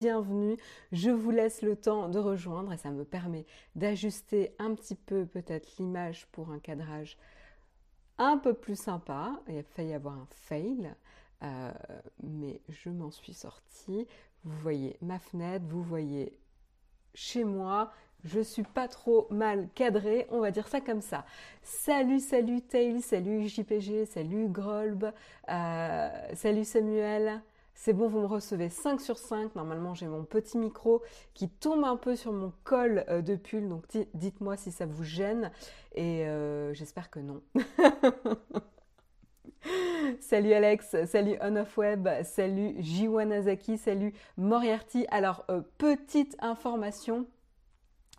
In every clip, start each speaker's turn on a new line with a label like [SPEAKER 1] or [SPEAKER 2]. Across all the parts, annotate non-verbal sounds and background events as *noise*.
[SPEAKER 1] bienvenue. Je vous laisse le temps de rejoindre et ça me permet d'ajuster un petit peu peut-être l'image pour un cadrage un peu plus sympa. Il a failli y avoir un fail, euh, mais je m'en suis sortie. Vous voyez ma fenêtre, vous voyez chez moi. Je suis pas trop mal cadrée, on va dire ça comme ça. Salut, salut Tail, salut JPG, salut Grolb, euh, salut Samuel. C'est bon, vous me recevez 5 sur 5. Normalement, j'ai mon petit micro qui tombe un peu sur mon col euh, de pull. Donc, dites-moi si ça vous gêne. Et euh, j'espère que non. *laughs* salut Alex, salut On of Web, salut Jiwanazaki, salut Moriarty. Alors, euh, petite information.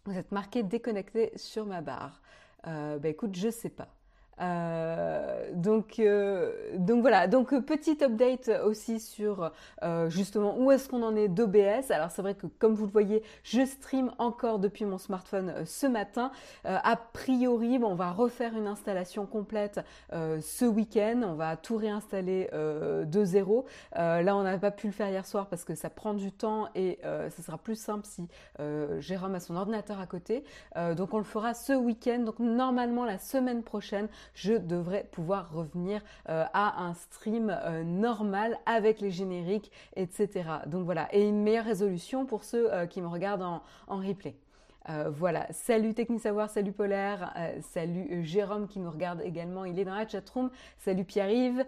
[SPEAKER 1] Vous êtes marqué déconnecté sur ma barre. bah écoute, je sais pas. Euh, donc, euh, donc voilà, donc petit update aussi sur euh, justement où est-ce qu'on en est d'OBS. Alors c'est vrai que comme vous le voyez, je stream encore depuis mon smartphone ce matin. a priori, bon, on va refaire une installation complète ce week-end. On va tout réinstaller de zéro. là, on n'a pas pu le faire hier soir parce que ça prend du temps et ce sera plus simple si Jérôme a son ordinateur à côté. donc on le fera ce week-end. Donc normalement la semaine prochaine, je devrais pouvoir revenir euh, à un stream euh, normal avec les génériques, etc. Donc voilà, et une meilleure résolution pour ceux euh, qui me regardent en, replay. voilà, salut Technisavoir, salut Polaire, salut Jérôme qui nous regarde également, il est dans la chatroom, salut Pierre-Yves,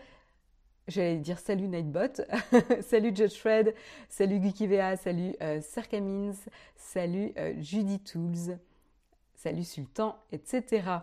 [SPEAKER 1] j'allais dire salut Nightbot, *laughs* salut Judge Fred, salut Geekivea, salut Serkamins, salut Judy Tools, salut Sultan, etc.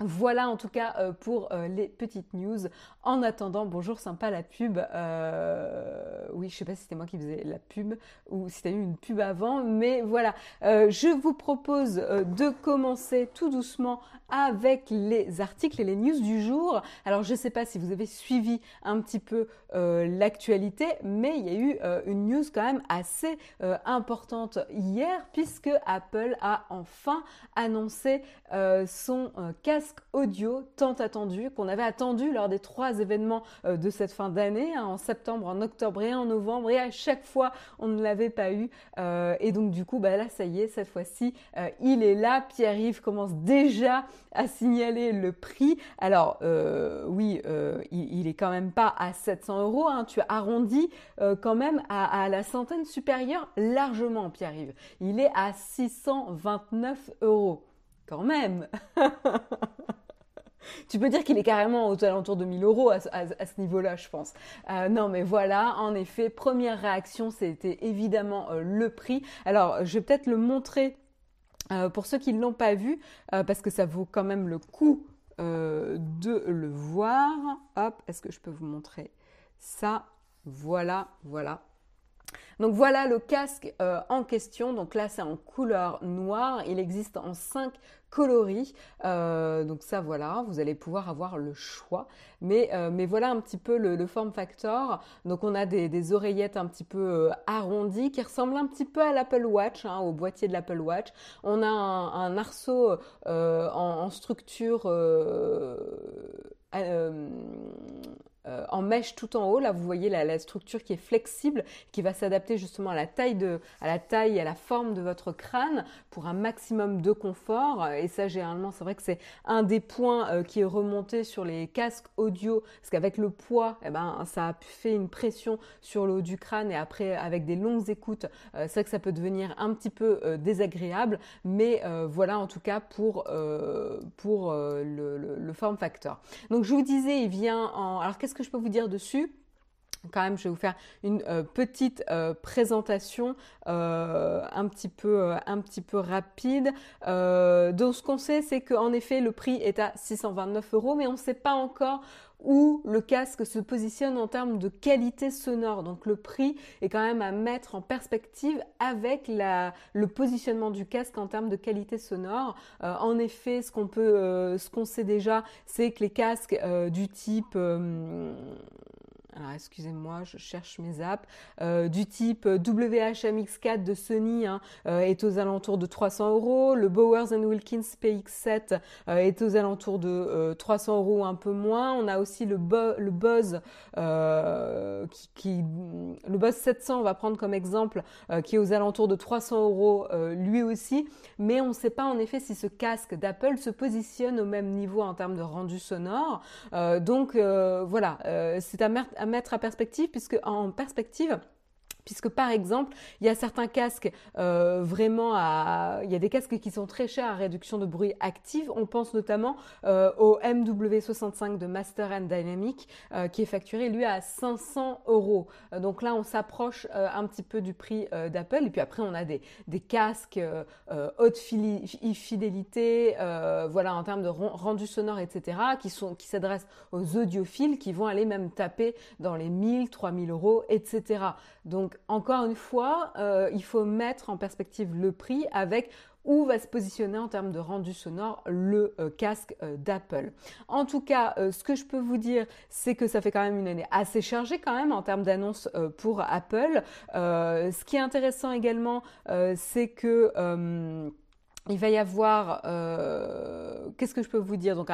[SPEAKER 1] Voilà en tout cas euh, pour euh, les petites news. En attendant, bonjour sympa la pub. Euh, oui, je sais pas si c'était moi qui faisais la pub ou si tu as eu une pub avant, mais voilà. je vous propose de commencer tout doucement avec les articles et les news du jour. Alors je ne sais pas si vous avez suivi un petit peu l'actualité, mais il y a eu une news quand même assez importante hier puisque Apple a enfin annoncé son casque audio tant attendu, qu'on avait attendu lors des trois événements euh, de cette fin d'année, hein, en septembre, en octobre et en novembre, et à chaque fois on ne l'avait pas eu. Euh, et donc du coup, bah là, ça y est, cette fois-ci, euh, il est là. Pierre-Yves commence déjà à signaler le prix. Alors oui, il, est quand même pas à 700 euros. Hein, tu arrondis quand même à, à la centaine supérieure largement, Pierre-Yves. Il est à 629 euros quand même. *laughs* tu peux dire qu'il est carrément aux alentours de 1000 euros à, ce niveau-là, je pense. Euh, non, mais voilà, en effet, première réaction, c'était évidemment euh, le prix. Alors, je vais peut-être le montrer euh, pour ceux qui ne l'ont pas vu, parce que ça vaut quand même le coup de le voir. Hop, est-ce que je peux vous montrer ça? Voilà, voilà. Donc voilà le casque euh, en question. Donc là c'est en couleur noire. Il existe en 5 coloris. Euh, donc ça voilà, vous allez pouvoir avoir le choix. Mais, euh, mais voilà un petit peu le, form factor. Donc on a des, oreillettes un petit peu arrondies qui ressemblent un petit peu à l'Apple Watch, hein, au boîtier de l'Apple Watch. On a un, arceau en, structure en mèche tout en haut. Là, vous voyez la, structure qui est flexible, qui va s'adapter justement à la taille de, à la taille et à la forme de votre crâne pour un maximum de confort. Et ça, généralement, c'est vrai que c'est un des points euh, qui est remonté sur les casques audio, parce qu'avec le poids, eh ben, ça a fait une pression sur le haut du crâne et après, avec des longues écoutes, euh, c'est vrai que ça peut devenir un petit peu désagréable. Mais voilà, en tout cas pour pour le, le, form factor. Donc, je vous disais, il vient en. Alors, qu'est-ce que je peux vous dire dessus quand même, je vais vous faire une euh, petite euh, présentation euh, un, petit peu, un petit peu rapide. donc, ce qu'on sait, c'est qu'en effet, le prix est à 629 euros, mais on ne sait pas encore où le casque se positionne en termes de qualité sonore. Donc le prix est quand même à mettre en perspective avec la, le positionnement du casque en termes de qualité sonore. En effet, ce qu'on peut, ce qu'on sait déjà, c'est que les casques du type alors excusez-moi, je cherche mes apps, euh, du type WHMX4 de Sony hein, euh, est aux alentours de 300 euros, le Bowers Wilkins PX7 euh, est aux alentours de 300 euros un peu moins, on a aussi le, le Buzz qui, le Buzz 700 on va prendre comme exemple qui est aux alentours de 300 euros lui aussi, mais on ne sait pas en effet si ce casque d'Apple se positionne au même niveau en termes de rendu sonore, donc voilà, c'est à mettre à perspective, puisque en perspective, Puisque par exemple, il y a certains casques euh, vraiment à, il y a des casques qui sont très chers à réduction de bruit active. On pense notamment euh, au MW65 de Master and Dynamic euh, qui est facturé lui à 500 euros. Donc là, on s'approche un petit peu du prix d'Apple. Et puis après, on a des, des casques haute fidélité, voilà en termes de rendu sonore, etc. qui sont qui s'adressent aux audiophiles qui vont aller même taper dans les 1000, 3000 euros, etc. Donc encore une fois, euh, il faut mettre en perspective le prix avec où va se positionner en termes de rendu sonore le euh, casque euh, d'Apple. En tout cas, ce que je peux vous dire, c'est que ça fait quand même une année assez chargée quand même en termes d'annonces pour Apple. ce qui est intéressant également, c'est que il va y avoir, qu'est-ce que je peux vous dire? Donc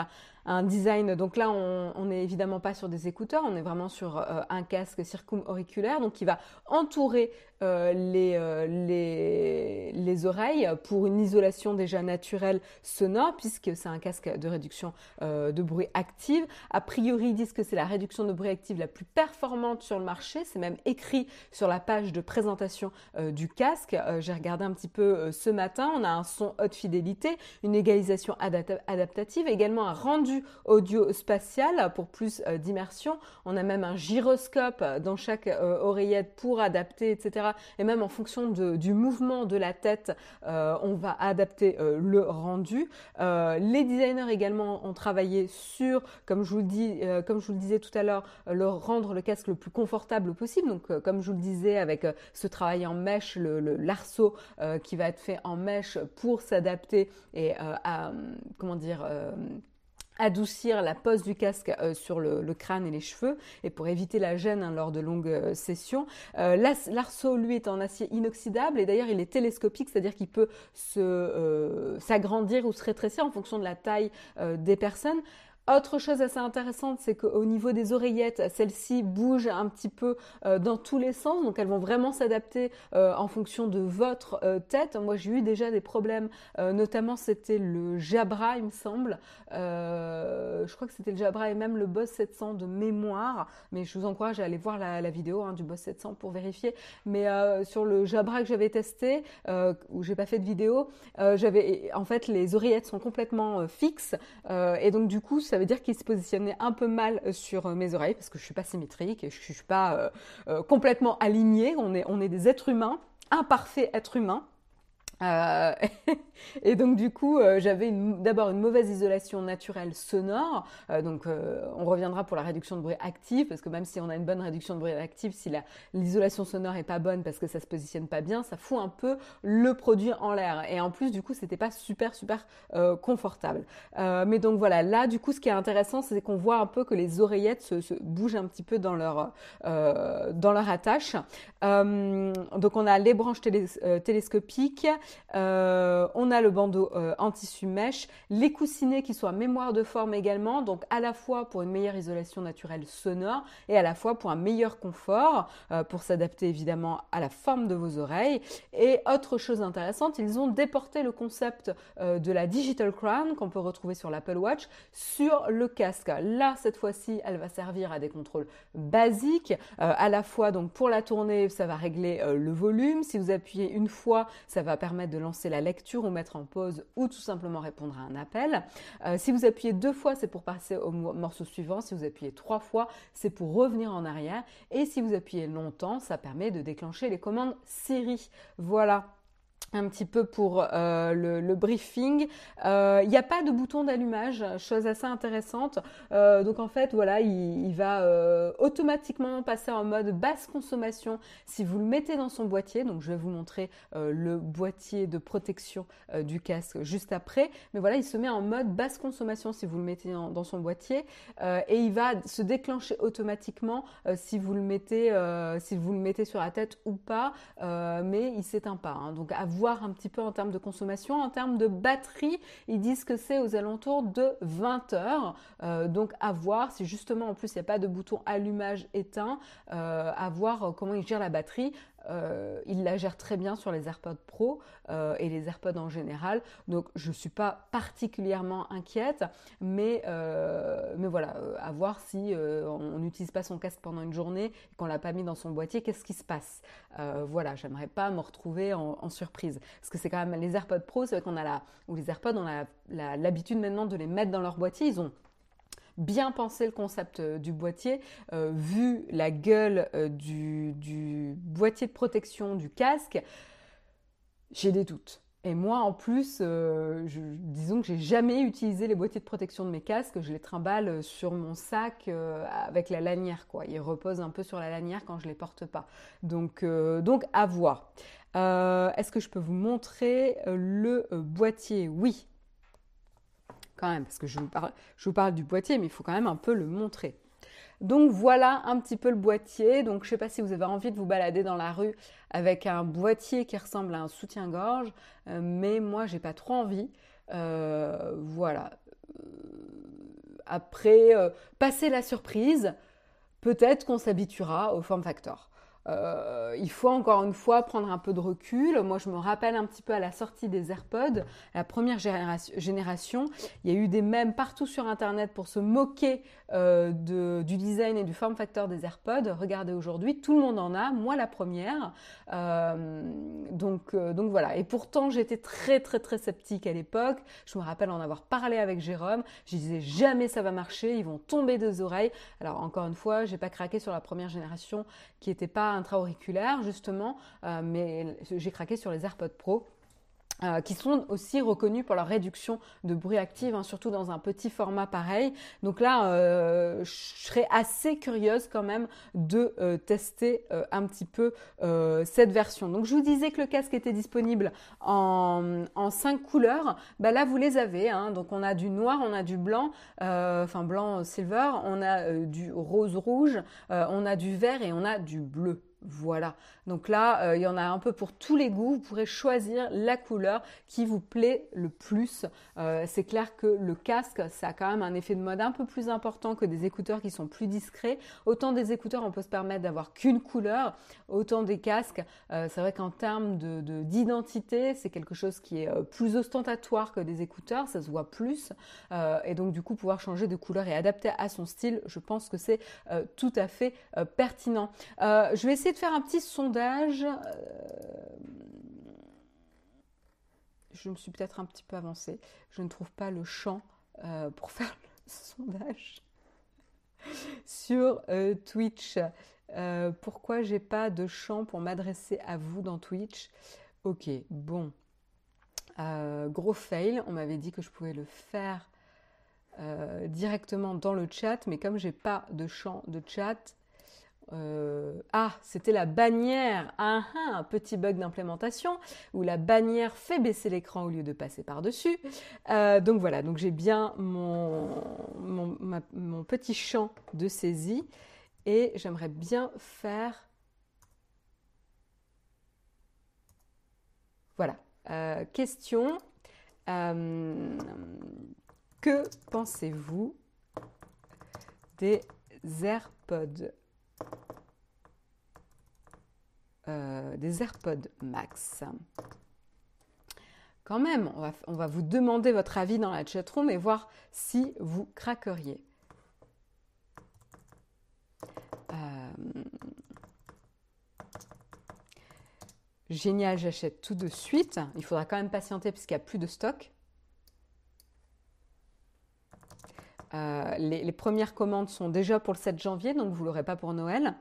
[SPEAKER 1] design. Donc là, on n'est évidemment pas sur des écouteurs, on est vraiment sur euh, un casque circumauriculaire, donc qui va entourer euh, les, euh, les, les, oreilles pour une isolation déjà naturelle sonore, puisque c'est un casque de réduction de bruit active. A priori, ils disent que c'est la réduction de bruit active la plus performante sur le marché. C'est même écrit sur la page de présentation du casque. J'ai regardé un petit peu ce matin. On a un son haute fidélité, une égalisation adaptative, également un rendu audio spatial pour plus euh, d'immersion. On a même un gyroscope dans chaque euh, oreillette pour adapter, etc. Et même en fonction du mouvement de la tête, euh, on va adapter le rendu. les designers également ont travaillé sur, comme je vous le dis, comme je vous le disais tout à l'heure, le rendre le casque le plus confortable possible. Donc, comme je vous le disais, avec ce travail en mèche, le, l'arceau qui va être fait en mèche pour s'adapter et à, comment dire adoucir la pose du casque euh, sur le, crâne et les cheveux et pour éviter la gêne hein, lors de longues euh, sessions. Euh, l'arceau, lui, est en acier inoxydable et d'ailleurs il est télescopique, c'est-à-dire qu'il peut s'agrandir ou se rétrécir en fonction de la taille des personnes. Autre chose assez intéressante, c'est qu'au niveau des oreillettes, celles-ci bougent un petit peu euh, dans tous les sens, donc elles vont vraiment s'adapter euh, en fonction de votre euh, tête. Moi, j'ai eu déjà des problèmes, notamment c'était le Jabra, il me semble. je crois que c'était le Jabra et même le Boss 700 de mémoire, mais je vous encourage à aller voir la, vidéo hein, du Boss 700 pour vérifier. Mais sur le Jabra que j'avais testé, où j'ai pas fait de vidéo, j'avais en fait les oreillettes sont complètement fixes et donc du coup ça veut dire qu'il se positionnait un peu mal euh, sur euh, mes oreilles parce que je suis pas symétrique et je suis pas euh, complètement alignée. On est, on est des êtres humains, imparfaits êtres humains. Euh, *laughs* et donc du coup, euh, j'avais d'abord une mauvaise isolation naturelle sonore. Euh, donc on reviendra pour la réduction de bruit actif, parce que même si on a une bonne réduction de bruit actif, si l'isolation sonore est pas bonne parce que ça se positionne pas bien, ça fout un peu le produit en l'air. Et en plus, du coup, c'était pas super super confortable. mais donc voilà, là, du coup, ce qui est intéressant, c'est qu'on voit un peu que les oreillettes se, bougent un petit peu dans leur dans leur attache. donc on a les branches télescopiques. Euh, on a le bandeau euh, en tissu mèche, les coussinets qui sont à mémoire de forme également, donc à la fois pour une meilleure isolation naturelle sonore et à la fois pour un meilleur confort, euh, pour s'adapter évidemment à la forme de vos oreilles. Et autre chose intéressante, ils ont déporté le concept de la Digital Crown qu'on peut retrouver sur l'Apple Watch sur le casque. Là, cette fois-ci, elle va servir à des contrôles basiques, à la fois donc pour la tournée, ça va régler le volume. Si vous appuyez une fois, ça va permettre de lancer la lecture ou mettre en pause ou tout simplement répondre à un appel. Euh, si vous appuyez deux fois, c'est pour passer au morceau suivant. Si vous appuyez trois fois, c'est pour revenir en arrière. Et si vous appuyez longtemps, ça permet de déclencher les commandes Siri. Voilà. Un petit peu pour euh, le, briefing. Euh, il n'y a pas de bouton d'allumage, chose assez intéressante. Euh, donc en fait, voilà, il, va automatiquement passer en mode basse consommation si vous le mettez dans son boîtier. Donc je vais vous montrer le boîtier de protection du casque juste après. Mais voilà, il se met en mode basse consommation si vous le mettez dans son boîtier et il va se déclencher automatiquement si vous le mettez si vous le mettez sur la tête ou pas. mais il s'éteint pas. Hein. Donc voir un petit peu en termes de consommation. En termes de batterie, ils disent que c'est aux alentours de 20 heures. Euh, donc à voir si justement en plus il n'y a pas de bouton allumage éteint, euh, à voir comment ils gèrent la batterie. Euh, il la gère très bien sur les AirPods Pro euh, et les AirPods en général. Donc je ne suis pas particulièrement inquiète, mais, euh, mais voilà, à voir si on n'utilise pas son casque pendant une journée et qu'on l'a pas mis dans son boîtier, qu'est-ce qui se passe? Voilà, j'aimerais pas me retrouver en, surprise. Parce que c'est quand même les AirPods Pro, c'est vrai qu'on a la, ou les AirPods, on l'habitude maintenant de les mettre dans leur boîtier. Ils ont bien pensé le concept euh, du boîtier, euh, vu la gueule euh, du, boîtier de protection du casque, j'ai des doutes. Et moi, en plus, disons que j'ai jamais utilisé les boîtiers de protection de mes casques. Je les trimballe sur mon sac avec la lanière, quoi. Ils reposent un peu sur la lanière quand je les porte pas. Donc, donc à voir. Est-ce que je peux vous montrer le boîtier? Oui même, parce que je vous, parle, je vous parle du boîtier, mais il faut quand même un peu le montrer. Donc voilà un petit peu le boîtier. Donc je ne sais pas si vous avez envie de vous balader dans la rue avec un boîtier qui ressemble à un soutien-gorge, euh, mais moi j'ai pas trop envie. Euh, voilà. Euh, après, passer la surprise, peut-être qu'on s'habituera au form factor. Euh, il faut encore une fois prendre un peu de recul. Moi, je me rappelle un petit peu à la sortie des AirPods, la première génération, il y a eu des mèmes partout sur Internet pour se moquer euh, du design et du form factor des AirPods. Regardez aujourd'hui, tout le monde en a, moi la première. Euh, donc, donc voilà. Et pourtant, j'étais très très très sceptique à l'époque. Je me rappelle en avoir parlé avec Jérôme. Je disais jamais ça va marcher, ils vont tomber des oreilles. Alors encore une fois, j'ai pas craqué sur la première génération qui n'était pas intra-auriculaire justement, euh, mais j'ai craqué sur les AirPods Pro euh, qui sont aussi reconnus pour leur réduction de bruit actif, hein, surtout dans un petit format pareil. Donc là, euh, je serais assez curieuse quand même de tester un petit peu cette version. Donc je vous disais que le casque était disponible en, en cinq couleurs. Bah là, vous les avez. Hein. Donc on a du noir, on a du blanc, enfin blanc silver, on a du rose rouge, on a du vert et on a du bleu. Voilà. Donc là, euh, il y en a un peu pour tous les goûts. Vous pourrez choisir la couleur qui vous plaît le plus. Euh, c'est clair que le casque, ça a quand même un effet de mode un peu plus important que des écouteurs qui sont plus discrets. Autant des écouteurs, on peut se permettre d'avoir qu'une couleur. Autant des casques, euh, c'est vrai qu'en termes de, d'identité, c'est quelque chose qui est plus ostentatoire que des écouteurs. Ça se voit plus. et donc du coup, pouvoir changer de couleur et adapter à son style, je pense que c'est tout à fait pertinent. je vais essayer de faire un petit sondage. Euh, je me suis peut-être un petit peu avancée. Je ne trouve pas le champ euh, pour *laughs* faire le sondage sur euh, Twitch. pourquoi j'ai pas de champ pour m'adresser à vous dans Twitch? Ok, bon. gros fail. On m'avait dit que je pouvais le faire directement dans le chat, mais comme j'ai pas de champ de chat, euh, ah, c'était la bannière. Ah, ah, un petit bug d'implémentation où la bannière fait baisser l'écran au lieu de passer par-dessus. Euh, donc voilà, donc j'ai bien mon, petit champ de saisie et j'aimerais bien faire... Voilà. Euh, question. que pensez-vous des AirPods? Euh, des AirPods Max. Quand même, on va, vous demander votre avis dans la chatroom et voir si vous craqueriez. Euh, génial, j'achète tout de suite. Il faudra quand même patienter puisqu'il n'y a plus de stock. Euh, les, les, premières commandes sont déjà pour le 7 janvier, donc vous ne l'aurez pas pour Noël.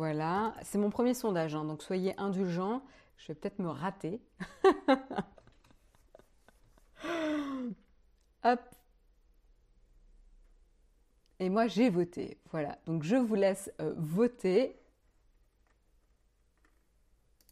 [SPEAKER 1] Voilà, c'est mon premier sondage, hein, donc soyez indulgents. Je vais peut-être me rater. *laughs* Hop. Et moi, j'ai voté. Voilà, donc je vous laisse euh, voter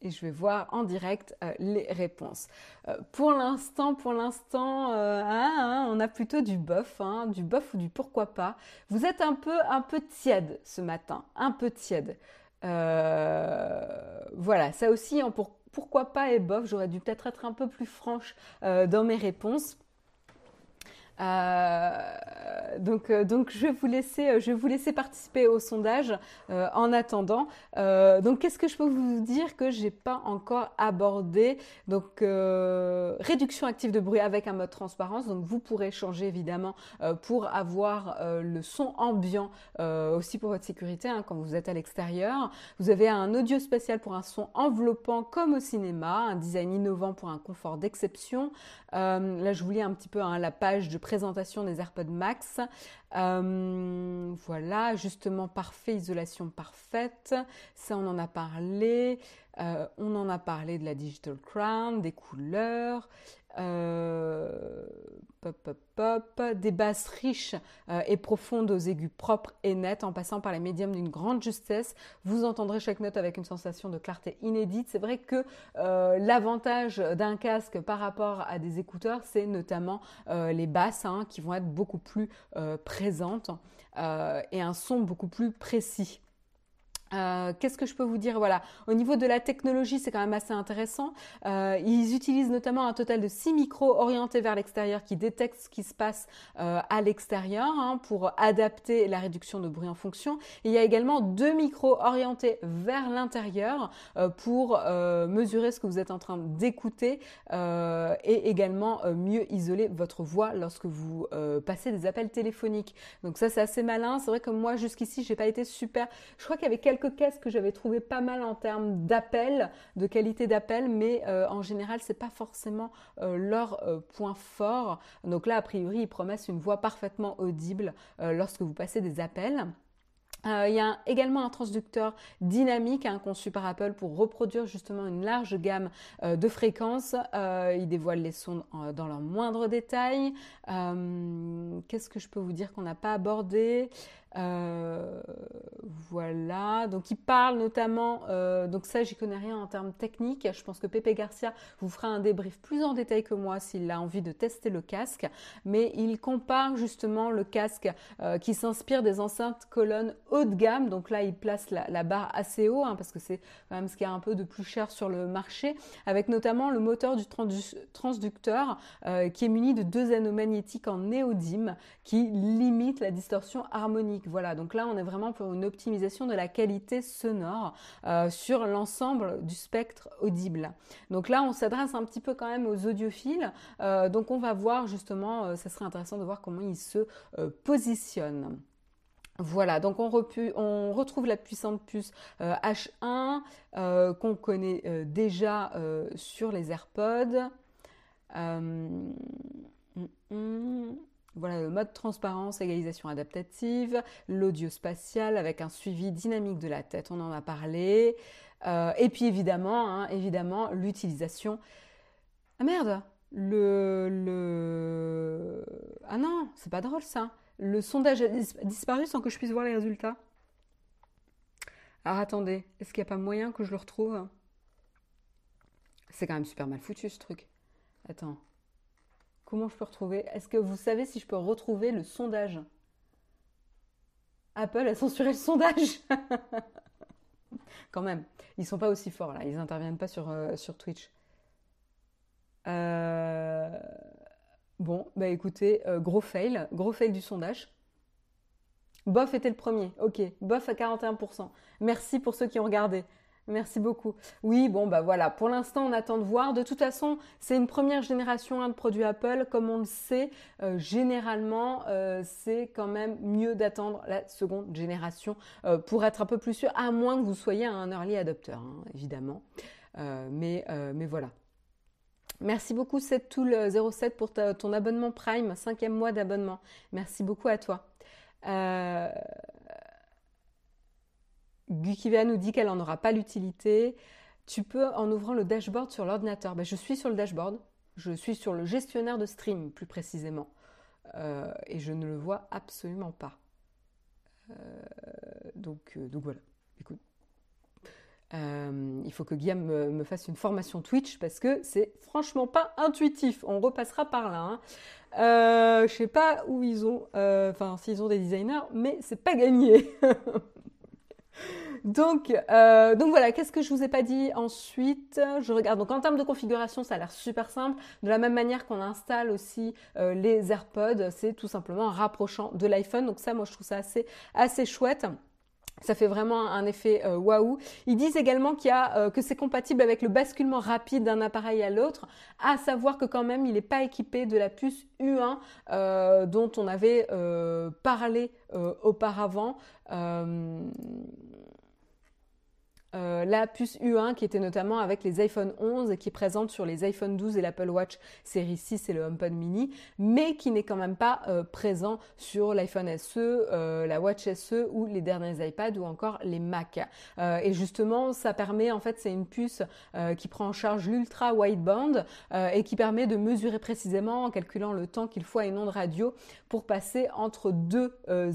[SPEAKER 1] et je vais voir en direct euh, les réponses. Euh, pour l'instant, pour l'instant, hein, hein, on a plutôt du bof, du bof ou du pourquoi pas. Vous êtes un peu, un peu tiède ce matin, un peu tiède. Voilà, ça aussi, pour, pourquoi pas et bof, j'aurais dû peut-être être un peu plus franche dans mes réponses. Euh, donc, euh, donc je vais vous laisser, euh, je vais vous laisser participer au sondage en attendant. donc, qu'est-ce que je peux vous dire que j'ai pas encore abordé? Donc, réduction active de bruit avec un mode transparence. Donc, vous pourrez changer évidemment pour avoir le son ambiant aussi pour votre sécurité hein, quand vous êtes à l'extérieur. Vous avez un audio spatial pour un son enveloppant comme au cinéma, un design innovant pour un confort d'exception. Là, je vous lis un petit peu hein, la page de présentation des AirPods Max. Euh, voilà, justement parfait, isolation parfaite. Ça, on en a parlé. Euh, on en a parlé de la Digital Crown, des couleurs. Euh, des basses riches euh, et profondes aux aigus propres et nets en passant par les médiums d'une grande justesse. Vous entendrez chaque note avec une sensation de clarté inédite. C'est vrai que euh, l'avantage d'un casque par rapport à des écouteurs, c'est notamment les basses hein, qui vont être beaucoup plus présentes et un son beaucoup plus précis. Euh, qu'est-ce que je peux vous dire? Voilà, au niveau de la technologie, c'est quand même assez intéressant. Euh, ils utilisent notamment un total de 6 micros orientés vers l'extérieur qui détectent ce qui se passe euh, à l'extérieur hein, pour adapter la réduction de bruit en fonction. il y a également deux micros orientés vers l'intérieur pour mesurer ce que vous êtes en train d'écouter et également mieux isoler votre voix lorsque vous passez des appels téléphoniques. Donc ça, c'est assez malin. C'est vrai que moi, jusqu'ici, j'ai pas été super. Je crois qu'il y avait quelques quelques caisses que j'avais trouvé pas mal en termes d'appel, de qualité d'appel, mais euh, en général, c'est pas forcément euh, leur euh, point fort. Donc là, a priori, ils promettent une voix parfaitement audible lorsque vous passez des appels. il y a également un transducteur dynamique hein, conçu par Apple pour reproduire justement une large gamme de fréquences. il dévoile les sons dans leurs moindres détails. Qu'est-ce que je peux vous dire qu'on n'a pas abordé? Euh, voilà, donc il parle notamment, euh, donc ça j'y connais rien en termes techniques, je pense que Pepe Garcia vous fera un débrief plus en détail que moi s'il a envie de tester le casque, mais il compare justement le casque euh, qui s'inspire des enceintes colonnes haut de gamme, donc là il place la, barre assez haut, hein, parce que c'est quand même ce qui est un peu de plus cher sur le marché, avec notamment le moteur du transducteur qui est muni de deux anneaux magnétiques en néodyme qui limite la distorsion harmonique voilà, donc là on est vraiment pour une optimisation de la qualité sonore euh, sur l'ensemble du spectre audible. Donc là on s'adresse un petit peu quand même aux audiophiles, euh, donc on va voir justement, euh, ça serait intéressant de voir comment ils se positionnent. Voilà, donc on, on, retrouve la puissante puce H1 qu'on connaît déjà sur les AirPods. Hum, hum. Voilà le mode transparence, égalisation adaptative, l'audio spatial avec un suivi dynamique de la tête, on en a parlé. Euh, et puis évidemment, hein, évidemment, l'utilisation. Ah merde le, le... Ah non, c'est pas drôle ça. Le sondage a disparu sans que je puisse voir les résultats. Alors attendez, est-ce qu'il n'y a pas moyen que je le retrouve? C'est quand même super mal foutu ce truc. Attends. Comment je peux retrouver? Est-ce que vous savez si je peux retrouver le sondage? Apple a censuré le sondage *laughs* Quand même, ils sont pas aussi forts là, ils n'interviennent pas sur, euh, Twitch. Euh, bon, bah écoutez, euh, gros fail, gros fail du sondage. Bof était le premier, ok, bof à 41%. Merci pour ceux qui ont regardé. Merci beaucoup. Oui, bon, bah voilà, pour l'instant, on attend de voir. De toute façon, c'est une première génération hein, de produits Apple. Comme on le sait, euh, généralement, euh, c'est quand même mieux d'attendre la seconde génération euh, pour être un peu plus sûr, à moins que vous soyez un early adopter, hein, évidemment. mais, mais voilà. Merci beaucoup, le 07 pour ton abonnement Prime, cinquième mois d'abonnement. Merci beaucoup à toi. Gukiva nous dit qu'elle n'en aura pas l'utilité. Tu peux en ouvrant le dashboard sur l'ordinateur. Ben, je suis sur le dashboard. Je suis sur le gestionnaire de stream, plus précisément. Euh, et je ne le vois absolument pas. Euh, donc, euh, donc voilà, écoute. il faut que Guillaume me, fasse une formation Twitch parce que c'est franchement pas intuitif. On repassera par là. Hein. Je sais pas où ils ont, enfin s'ils ont des designers, mais c'est pas gagné. *laughs* Donc, euh, donc voilà, qu'est-ce que je vous ai pas dit ensuite? Je regarde. Donc en termes de configuration, ça a l'air super simple. De la même manière qu'on installe aussi euh, les AirPods, c'est tout simplement rapprochant de l'iPhone. Donc ça, moi, je trouve ça assez, assez chouette. Ça fait vraiment un effet euh, waouh. Ils disent également qu'il y a, que c'est compatible avec le basculement rapide d'un appareil à l'autre, à savoir que quand même il n'est pas équipé de la puce U1 dont on avait parlé auparavant. Euh, la puce U1 qui était notamment avec les iPhone 11 et qui présente sur les iPhone 12 et l'Apple Watch série 6 et le HomePod mini, mais qui n'est quand même pas euh, présent sur l'iPhone SE, euh, la Watch SE ou les derniers iPads ou encore les Mac. et justement, ça permet, en fait, c'est une puce qui prend en charge l'ultra wideband et qui permet de mesurer précisément en calculant le temps qu'il faut à une onde radio pour passer entre deux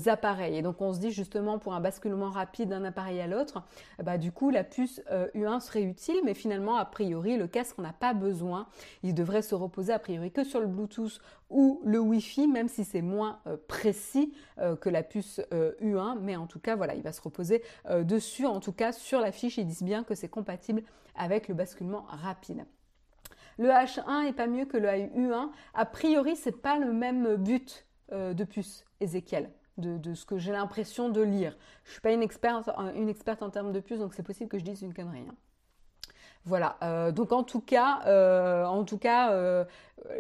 [SPEAKER 1] appareils. Et donc, on se dit justement pour un basculement rapide d'un appareil à l'autre, bah du coup la puce U1 euh, serait utile, mais finalement, a priori, le casque n'a pas besoin. Il devrait se reposer a priori que sur le Bluetooth ou le Wi-Fi, même si c'est moins euh, précis euh, que la puce U1. Mais en tout cas, voilà, il va se reposer dessus. En tout cas, sur la fiche, ils disent bien que c'est compatible avec le basculement rapide. Le H1 est pas mieux que le U1. A priori, c'est pas le même but de puce, Ezekiel de, ce que j'ai l'impression de lire. Je ne suis pas une experte, une experte en termes de puces, donc c'est possible que je dise une connerie. Hein. Voilà. Euh, donc en tout cas, euh, en tout cas, euh,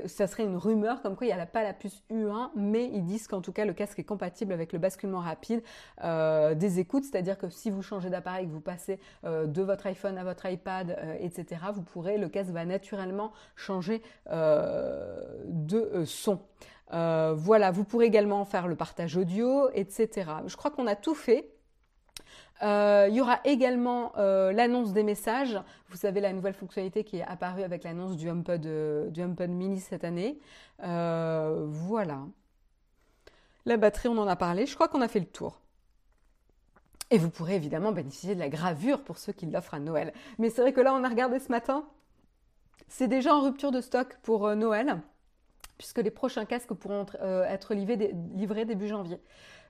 [SPEAKER 1] ça serait une rumeur comme quoi il n'y a pas la puce U1, mais ils disent qu'en tout cas le casque est compatible avec le basculement rapide des écoutes, c'est-à-dire que si vous changez d'appareil, que vous passez de votre iPhone à votre iPad, etc., vous pourrez, le casque va naturellement changer de son. Euh, voilà, vous pourrez également faire le partage audio, etc. Je crois qu'on a tout fait. Euh, il y aura également euh, l'annonce des messages. Vous savez, la nouvelle fonctionnalité qui est apparue avec l'annonce du HomePod, mini cette année. voilà. La batterie, on en a parlé. Je crois qu'on a fait le tour. Et vous pourrez évidemment bénéficier de la gravure pour ceux qui l'offrent à Noël. Mais c'est vrai que là, on a regardé ce matin. C'est déjà en rupture de stock pour Noël puisque les prochains casques pourront euh, être livrés, début janvier.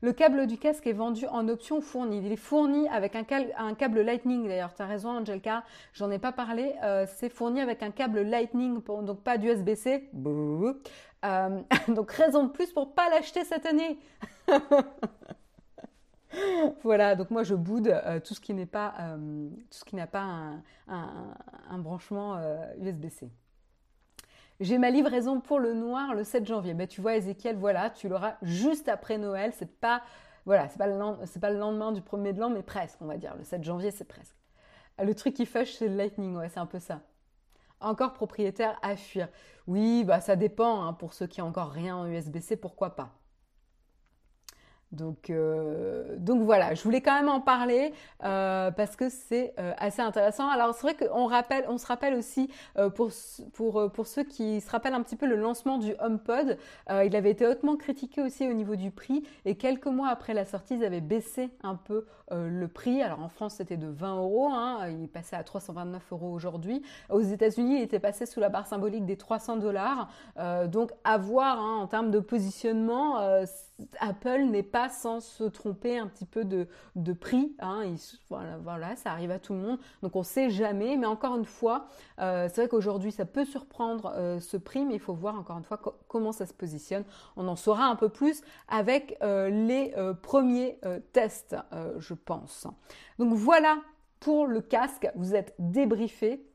[SPEAKER 1] Le câble du casque est vendu en option fournie. Il est fourni avec un, câble Lightning d'ailleurs. Tu as raison Angelka, j'en ai pas parlé. Euh, c'est fourni avec un câble Lightning, donc pas d'USB-C. Euh, *laughs* donc raison de plus pour pas l'acheter cette année. *laughs* voilà, donc moi je boude tout ce qui n'est pas, tout ce qui n'a pas un branchement USB-C. J'ai ma livraison pour le noir le 7 janvier. Tu vois, Ezekiel, voilà, tu l'auras juste après Noël. C'est pas, voilà, c'est pas, le, pas le lendemain du premier de l'an, mais presque, on va dire. Le 7 janvier, c'est presque. Le truc qui fâche, c'est le Lightning, ouais, c'est un peu ça. Encore propriétaire à fuir. Oui, bah ça dépend. Hein, pour ceux qui ont encore rien en USB-C, pourquoi pas. Donc, euh, donc voilà, je voulais quand même en parler euh, parce que c'est euh, assez intéressant. Alors c'est vrai qu'on rappelle, on se rappelle aussi pour, pour, pour ceux qui se rappellent un petit peu le lancement du HomePod, il avait été hautement critiqué aussi au niveau du prix et quelques mois après la sortie, ils avaient baissé un peu le prix. Alors en France c'était de 20 euros, hein, il est passé à 329 euros aujourd'hui. Aux États-Unis, il était passé sous la barre symbolique des 300 dollars. donc à voir hein, en termes de positionnement Apple n'est pas sans se tromper un petit peu de, prix. Hein. voilà, ça arrive à tout le monde. Donc on ne sait jamais. Mais encore une fois, euh, c'est vrai qu'aujourd'hui, ça peut surprendre euh, ce prix, mais il faut voir encore une fois comment ça se positionne. On en saura un peu plus avec euh, les premiers tests, je pense. Donc voilà pour le casque. Vous êtes débriefé.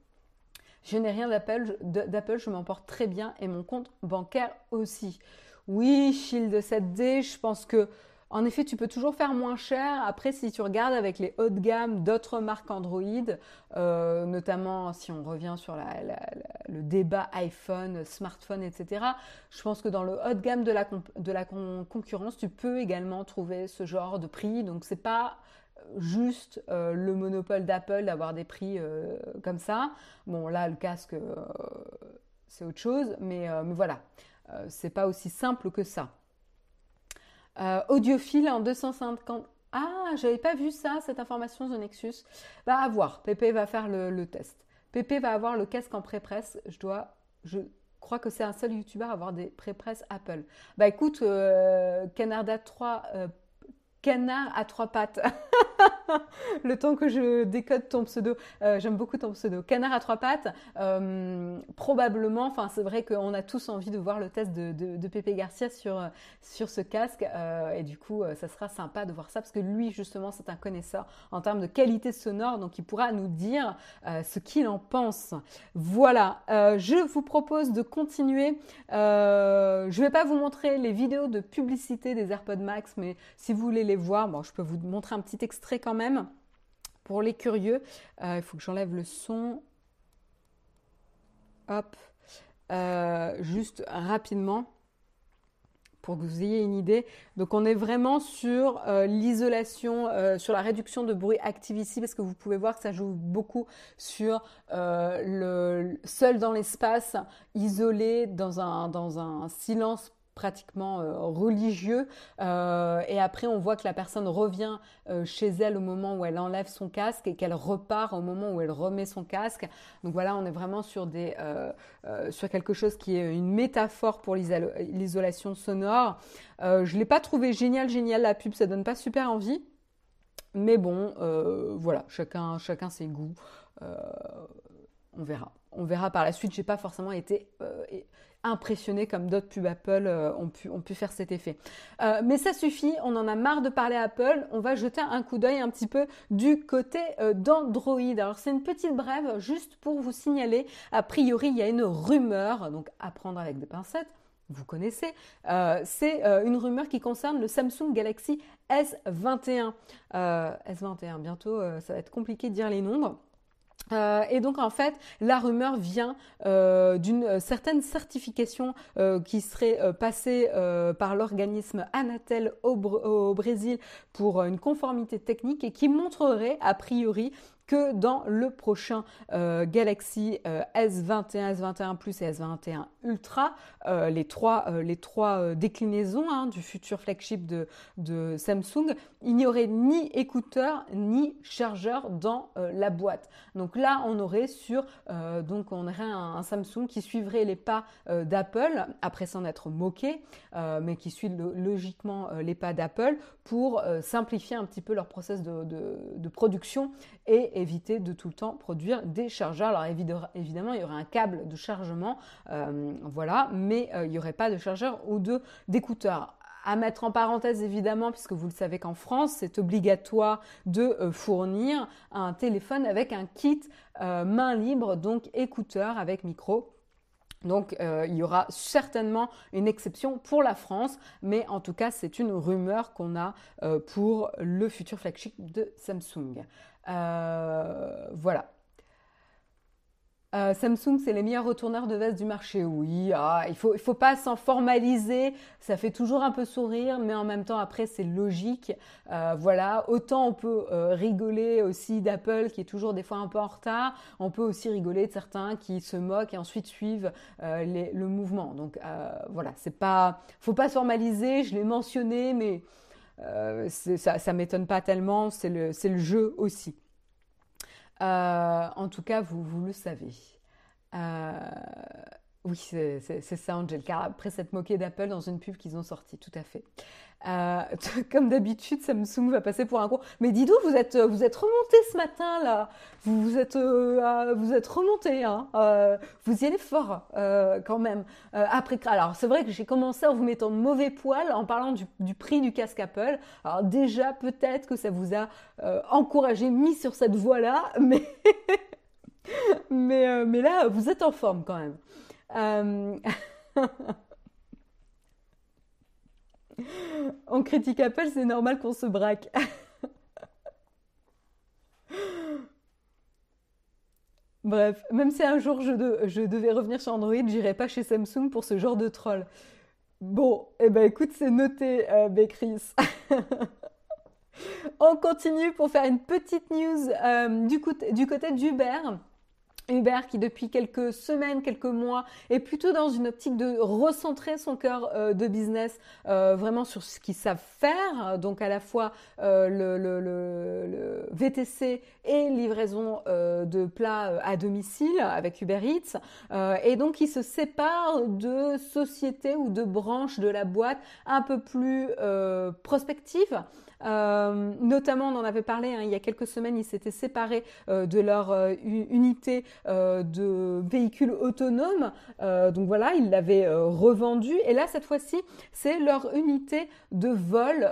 [SPEAKER 1] Je n'ai rien d'Apple, je m'en porte très bien et mon compte bancaire aussi. Oui, Shield 7D, je pense que en effet, tu peux toujours faire moins cher. Après, si tu regardes avec les haut de gamme d'autres marques Android, euh, notamment si on revient sur le débat iPhone, smartphone, etc., je pense que dans le haut de gamme de la, concurrence, tu peux également trouver ce genre de prix. Donc, c'est pas juste le monopole d'Apple d'avoir des prix comme ça. Bon, là, le casque, c'est autre chose, mais voilà, c'est pas aussi simple que ça. audiophile en 250 ah, j'avais pas vu ça, cette information de Nexus. Bah, à voir. Pépé va faire le, test. Pépé va avoir le casque en pré-presse. Je dois. Je crois que c'est un seul YouTuber à avoir des pré-presse Apple. Bah, écoute, euh, Canada 3. Euh, canard à trois pattes. *laughs* le temps que je décode ton pseudo, euh, j'aime beaucoup ton pseudo. Canard à trois pattes, euh, probablement, enfin c'est vrai qu'on a tous envie de voir le test de, de, Pépé Garcia sur, sur ce casque euh, et du coup ça sera sympa de voir ça parce que lui justement c'est un connaisseur en termes de qualité sonore donc il pourra nous dire ce qu'il en pense. Voilà, je vous propose de continuer. je ne vais pas vous montrer les vidéos de publicité des AirPods Max mais si vous voulez les voir, bon je peux vous montrer un petit extrait quand même. Pour les curieux, euh, il faut que j'enlève le son. Hop. Euh, juste rapidement pour que vous ayez une idée. Donc on est vraiment sur euh, l'isolation, sur la réduction de bruit active ici, parce que vous pouvez voir que ça joue beaucoup sur le seul dans l'espace, isolé dans un, dans un silence pratiquement euh, religieux. Euh, et après, on voit que la personne revient euh, chez elle au moment où elle enlève son casque et qu'elle repart au moment où elle remet son casque. Donc voilà, on est vraiment sur, des, sur quelque chose qui est une métaphore pour l'isolation sonore. je ne l'ai pas trouvé génial, génial la pub, ça donne pas super envie. Mais bon, voilà, chacun, chacun ses goûts. on verra. On verra par la suite. J'ai pas forcément été impressionnés comme d'autres pubs Apple euh, ont, pu, faire cet effet. Euh, mais ça suffit, on en a marre de parler Apple, on va jeter un coup d'œil un petit peu du côté euh, d'Android. Alors c'est une petite brève juste pour vous signaler, a priori il y a une rumeur, donc à prendre avec des pincettes, vous connaissez, c'est une rumeur qui concerne le Samsung Galaxy S21. S21, bientôt ça va être compliqué de dire les nombres. Euh, et donc en fait, la rumeur vient euh, d'une certaine certification euh, qui serait passée par l'organisme Anatel au, Brésil pour une conformité technique et qui montrerait a priori que dans le prochain euh, Galaxy S21, S21 Plus et S21 Ultra, euh, les trois, euh, les trois déclinaisons hein, du futur flagship de, Samsung, il n'y aurait ni écouteurs ni chargeur dans la boîte. Donc là, on aurait sur, donc on aurait un, Samsung qui suivrait les pas d'Apple après s'en être moqué, mais qui suit logiquement les pas d'Apple pour simplifier un petit peu leur process de, de, de production et éviter de tout le temps produire des chargeurs. Alors évidemment, il y aurait un câble de chargement, euh, voilà, mais euh, il n'y aurait pas de chargeur ou de d'écouteurs à mettre en parenthèse évidemment, puisque vous le savez qu'en France, c'est obligatoire de euh, fournir un téléphone avec un kit main libre, donc écouteurs avec micro. Donc il y aura certainement une exception pour la France, mais en tout cas c'est une rumeur qu'on a pour le futur flagship de Samsung. Euh, voilà. Euh, Samsung, c'est les meilleurs retourneurs de veste du marché. Oui, ah, il faut, il faut pas s'en formaliser. Ça fait toujours un peu sourire, mais en même temps, après, c'est logique. Euh, voilà. Autant on peut rigoler aussi d'Apple, qui est toujours des fois un peu en retard. On peut aussi rigoler de certains qui se moquent et ensuite suivent le mouvement. Donc voilà, c'est pas, faut pas se formaliser. Je l'ai mentionné, mais euh, ça, ça m'étonne pas tellement, c'est le, le, jeu aussi. Euh, en tout cas, vous, vous le savez. Euh, oui, c'est ça, Angel, car après cette moquée d'Apple dans une pub qu'ils ont sortie, tout à fait. Euh, *laughs* comme d'habitude, Samsung va passer pour un gros. Mais dis vous êtes, vous êtes remonté ce matin là. Vous, êtes, euh, remonté. Hein. Euh, vous y allez fort quand même. après, alors c'est vrai que j'ai commencé en vous mettant de mauvais poils en parlant du, prix du casque Apple. Alors déjà, peut-être que ça vous a encouragé, mis sur cette voie là, *laughs* mais mais, mais là, vous êtes en forme quand même. *laughs* On critique Apple, c'est normal qu'on se braque. *laughs* Bref, même si un jour je, devais revenir sur Android, j'irai pas chez Samsung pour ce genre de troll. Bon, eh ben écoute, c'est noté, euh, Bécris. *laughs* On continue pour faire une petite news euh, du, du côté d'Uber. Uber qui depuis quelques semaines, quelques mois est plutôt dans une optique de recentrer son cœur euh, de business euh, vraiment sur ce qu'ils savent faire, donc à la fois euh, le, le, VTC et livraison de plats à domicile avec Uber Eats, et donc ils se séparent de sociétés ou de branches de la boîte un peu plus prospectives. Euh, notamment, on en avait parlé hein, il y a quelques semaines, ils s'étaient séparés euh, de leur euh, unité de véhicules autonomes. donc voilà, ils l'avaient revendu. Et là, cette fois-ci, c'est leur unité de vol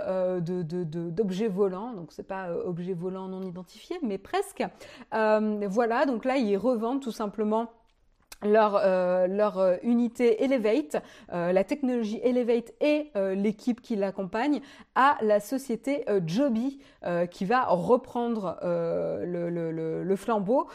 [SPEAKER 1] d'objets volants. Donc c'est pas objet volant non identifié, mais presque. voilà, donc là, ils revendent tout simplement leur, euh, leur euh, unité Elevate, euh, la technologie Elevate et l'équipe qui l'accompagne à la société Joby qui va reprendre le, flambeau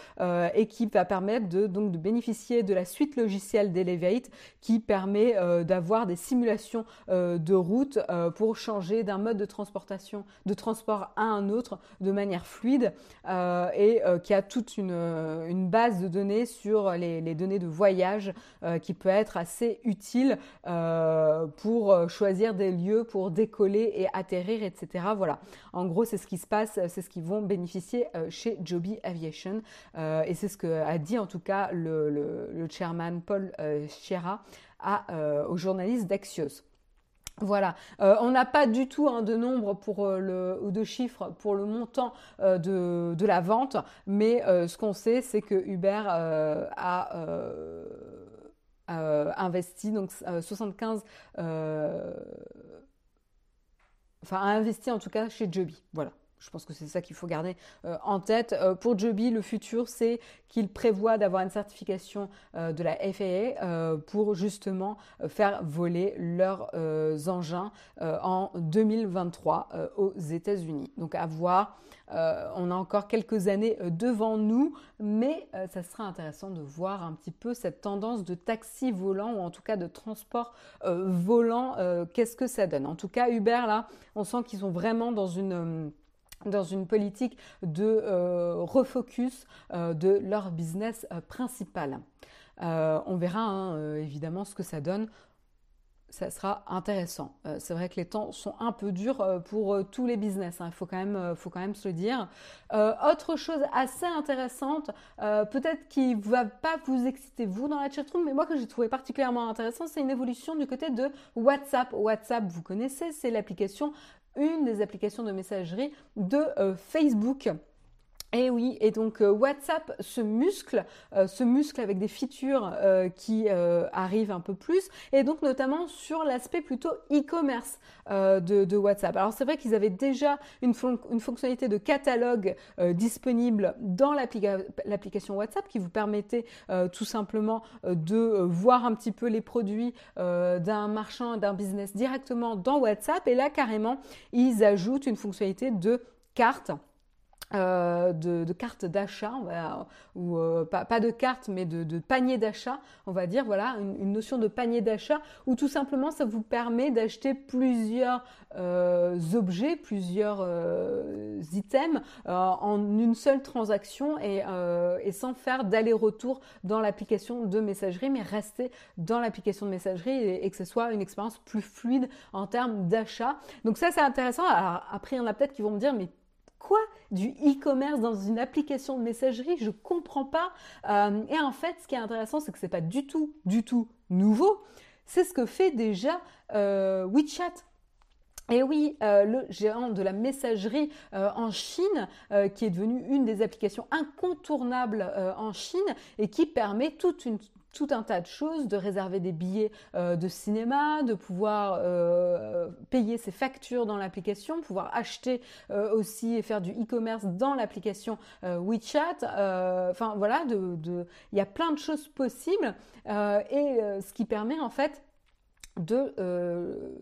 [SPEAKER 1] et qui va permettre de, donc, de bénéficier de la suite logicielle d'Elevate qui permet d'avoir des simulations de route pour changer d'un mode de transportation, de transport à un autre de manière fluide et qui a toute une, une, base de données sur les, les données de voyage euh, qui peut être assez utile euh, pour euh, choisir des lieux pour décoller et atterrir, etc. Voilà. En gros, c'est ce qui se passe, c'est ce qu'ils vont bénéficier chez Joby Aviation. et c'est ce que a dit en tout cas le, chairman Paul Sierra à, aux journalistes d'Axios. Voilà, euh, on n'a pas du tout hein, de nombre euh, ou de chiffres pour le montant euh, de, de, la vente, mais ce qu'on sait, c'est que Uber a investi donc 75, enfin a investi en tout cas chez Joby. Voilà. Je pense que c'est ça qu'il faut garder euh, en tête. Euh, pour Joby, le futur, c'est qu'il prévoit d'avoir une certification euh, de la FAA pour justement faire voler leurs engins en 2023 aux États-Unis. Donc à voir. on a encore quelques années devant nous, mais ça sera intéressant de voir un petit peu cette tendance de taxi volant ou en tout cas de transport volant. Qu'est-ce que ça donne En tout cas, Uber, là, on sent qu'ils sont vraiment dans une dans une politique de euh, refocus euh, de leur business euh, principal. on verra hein, évidemment ce que ça donne. Ça sera intéressant. c'est vrai que les temps sont un peu durs pour tous les business. Hein. Il faut quand même, faut quand même se le dire. autre chose assez intéressante, peut-être qui va pas vous exciter vous dans la chatroom, mais moi que j'ai trouvé particulièrement intéressant, c'est une évolution du côté de WhatsApp. WhatsApp, vous connaissez, c'est l'application une des applications de messagerie de euh, Facebook. Et oui, et donc euh, WhatsApp se muscle, euh, se muscle avec des features qui arrivent un peu plus, et donc notamment sur l'aspect plutôt e-commerce de, WhatsApp. Alors c'est vrai qu'ils avaient déjà une, fonctionnalité de catalogue disponible dans l'application WhatsApp qui vous permettait tout simplement de voir un petit peu les produits d'un marchand, d'un business directement dans WhatsApp, et là carrément ils ajoutent une fonctionnalité de carte euh, de, cartes d'achat, ou euh, pas, de cartes, mais de, panier d'achat, on va dire, voilà, une, notion de panier d'achat, où tout simplement ça vous permet d'acheter plusieurs euh, objets, plusieurs items en une seule transaction et, et sans faire d'aller-retour dans l'application de messagerie, mais rester dans l'application de messagerie et, et, que ce soit une expérience plus fluide en termes d'achat. Donc ça c'est intéressant. Alors après il y en a peut-être qui vont me dire mais Quoi Du e-commerce dans une application de messagerie? Je comprends pas. Euh, et en fait, ce qui est intéressant, c'est que c'est pas du tout, du tout nouveau. C'est ce que fait déjà euh, WeChat. Et oui, euh, le géant de la messagerie en Chine, qui est devenu une des applications incontournables en Chine et qui permet toute une tout un tas de choses, de réserver des billets euh, de cinéma, de pouvoir euh, payer ses factures dans l'application, pouvoir acheter euh, aussi et faire du e-commerce dans l'application WeChat. Enfin voilà, de, il y a plein de choses possibles et ce qui permet en fait de,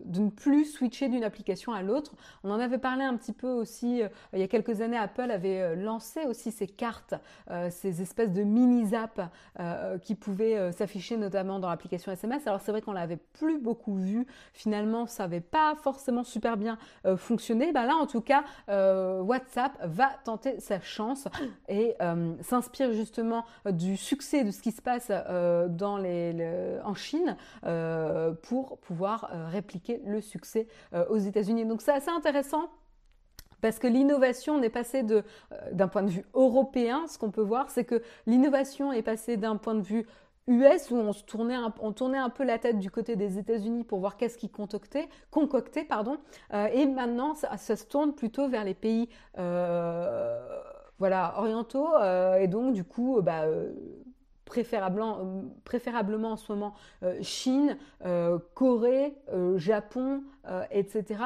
[SPEAKER 1] de, ne plus switcher d'une application à l'autre. On en avait parlé un petit peu aussi, il y a quelques années, Apple avait lancé aussi ces cartes, ces espèces de mini-zaps qui pouvaient s'afficher notamment dans l'application SMS. Alors c'est vrai qu'on l'avait plus beaucoup vu, finalement ça n'avait pas forcément super bien fonctionné. Ben là en tout cas, WhatsApp va tenter sa chance et s'inspire justement du succès de ce qui se passe en Chine pour pouvoir euh, répliquer le succès euh, aux États-Unis. Donc c'est assez intéressant parce que l'innovation n'est passée de, euh, d'un point de vue européen, ce qu'on peut voir, c'est que l'innovation est passée d'un point de vue US où on, se tournait un, on tournait un peu la tête du côté des États-Unis pour voir qu'est-ce concoctaient, concoctaient pardon, et maintenant ça, se tourne plutôt vers les pays voilà, orientaux et donc du coup bah, préférablement, euh, préférablement en ce moment euh, Chine, euh, Corée, Japon, etc.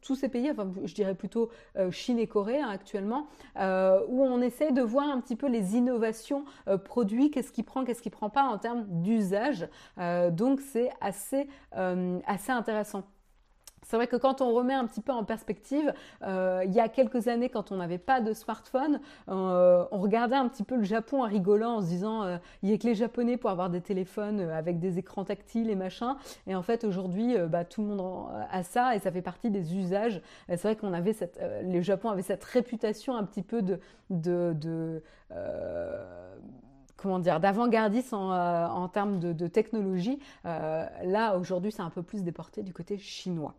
[SPEAKER 1] tous ces pays, enfin je dirais plutôt Chine et Corée hein, actuellement, où on essaie de voir un petit peu les innovations produits, qu'est-ce qui prend, qu'est-ce qui prend pas en termes d'usage. donc c'est assez, assez intéressant. C'est vrai que quand on remet un petit peu en perspective, euh, il y a quelques années, quand on n'avait pas de smartphone, euh, on regardait un petit peu le Japon en rigolant, en se disant euh, il n'y a que les Japonais pour avoir des téléphones avec des écrans tactiles et machin. Et en fait, aujourd'hui, bah, tout le monde a ça et ça fait partie des usages. C'est vrai qu'on avait cette, le Japon cette réputation un petit peu de, de comment dire, d'avant-gardiste en, euh, termes de, technologie. Euh, là, aujourd'hui, c'est un peu plus déporté du côté chinois.